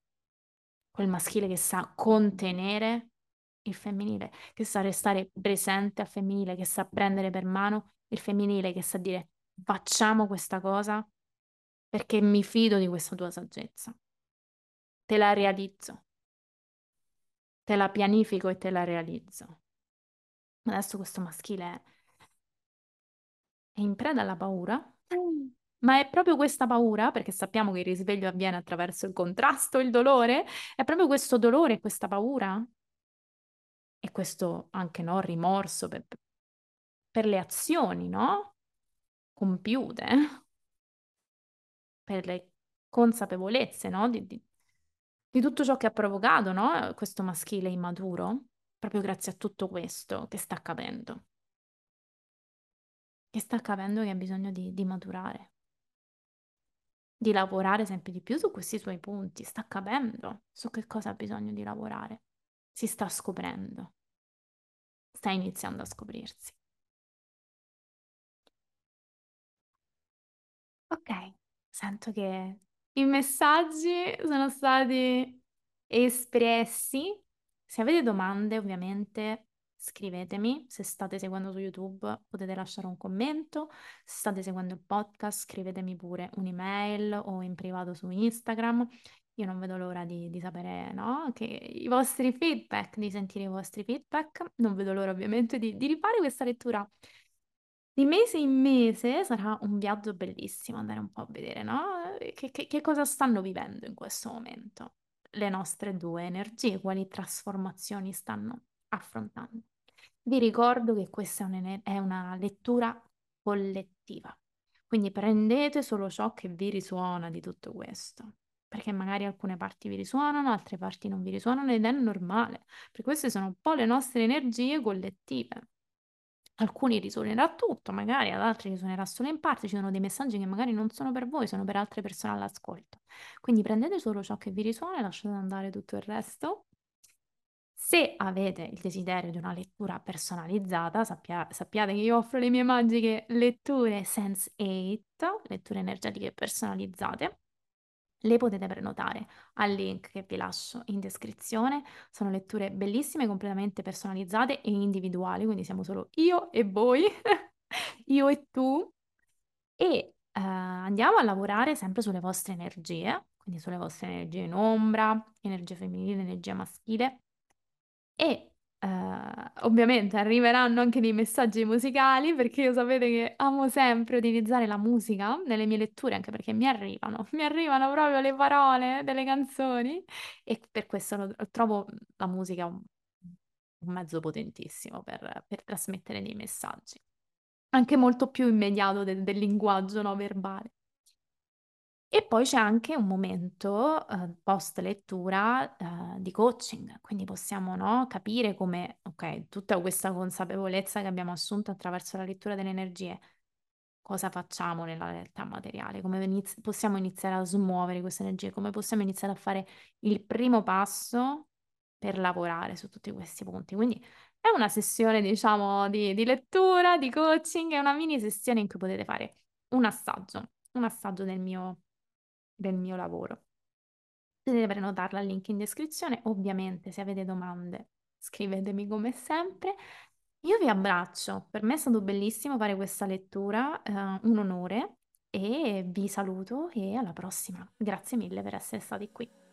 Quel maschile che sa contenere il femminile, che sa restare presente al femminile, che sa prendere per mano il femminile, che sa dire facciamo questa cosa perché mi fido di questa tua saggezza. Te la realizzo. Te la pianifico e te la realizzo. Adesso questo maschile è, in preda alla paura. Ma è proprio questa paura, perché sappiamo che il risveglio avviene attraverso il contrasto, il dolore, è proprio questo dolore, questa paura e questo anche no, rimorso per, per le azioni, no? Compiute, per le consapevolezze, no? Di, di, di tutto ciò che ha provocato, no? Questo maschile immaturo, proprio grazie a tutto questo che sta accadendo. Che sta accadendo che ha bisogno di, di maturare di lavorare sempre di più su questi suoi punti, sta capendo su che cosa ha bisogno di lavorare, si sta scoprendo, sta iniziando a scoprirsi. Ok, sento che i messaggi sono stati espressi. Se avete domande, ovviamente scrivetemi, se state seguendo su YouTube potete lasciare un commento, se state seguendo il podcast scrivetemi pure un'email o in privato su Instagram. Io non vedo l'ora di, di sapere, no? Che i vostri feedback, di sentire i vostri feedback. Non vedo l'ora ovviamente di, di rifare questa lettura di mese in mese sarà un viaggio bellissimo andare un po' a vedere, no? Che, che, che cosa stanno vivendo in questo momento. le nostre due energie, quali trasformazioni stanno affrontando. Vi ricordo che questa è, un, è una lettura collettiva, quindi prendete solo ciò che vi risuona di tutto questo, perché magari alcune parti vi risuonano, altre parti non vi risuonano ed è normale, perché queste sono un po' le nostre energie collettive. Alcuni risuonerà tutto, magari ad altri risuonerà solo in parte, ci sono dei messaggi che magari non sono per voi, sono per altre persone all'ascolto. Quindi prendete solo ciò che vi risuona e lasciate andare tutto il resto. Se avete il desiderio di una lettura personalizzata, sappia- sappiate che io offro le mie magiche letture Sense8, letture energetiche personalizzate. Le potete prenotare al link che vi lascio in descrizione. Sono letture bellissime, completamente personalizzate e individuali, quindi siamo solo io e voi, io e tu. E eh, andiamo a lavorare sempre sulle vostre energie, quindi sulle vostre energie in ombra, energia femminile, energia maschile. E Uh, ovviamente arriveranno anche dei messaggi musicali perché io sapete che amo sempre utilizzare la musica nelle mie letture anche perché mi arrivano, mi arrivano proprio le parole delle canzoni e per questo lo, trovo la musica un, un mezzo potentissimo per, per, trasmettere dei messaggi, anche molto più immediato del, del linguaggio no, verbale. E poi c'è anche un momento eh, post lettura eh, di coaching, quindi possiamo no, capire come, ok, tutta questa consapevolezza che abbiamo assunto attraverso la lettura delle energie, cosa facciamo nella realtà materiale, come inizi- possiamo iniziare a smuovere queste energie, come possiamo iniziare a fare il primo passo per lavorare su tutti questi punti. Quindi è una sessione, diciamo, di, di lettura, di coaching, è una mini sessione in cui potete fare un assaggio, un assaggio del mio del mio lavoro. Potete prenotarla al link in descrizione. Ovviamente, se avete domande, scrivetemi come sempre. Io vi abbraccio, per me è stato bellissimo fare questa lettura, eh, un onore e vi saluto e alla prossima. Grazie mille per essere stati qui.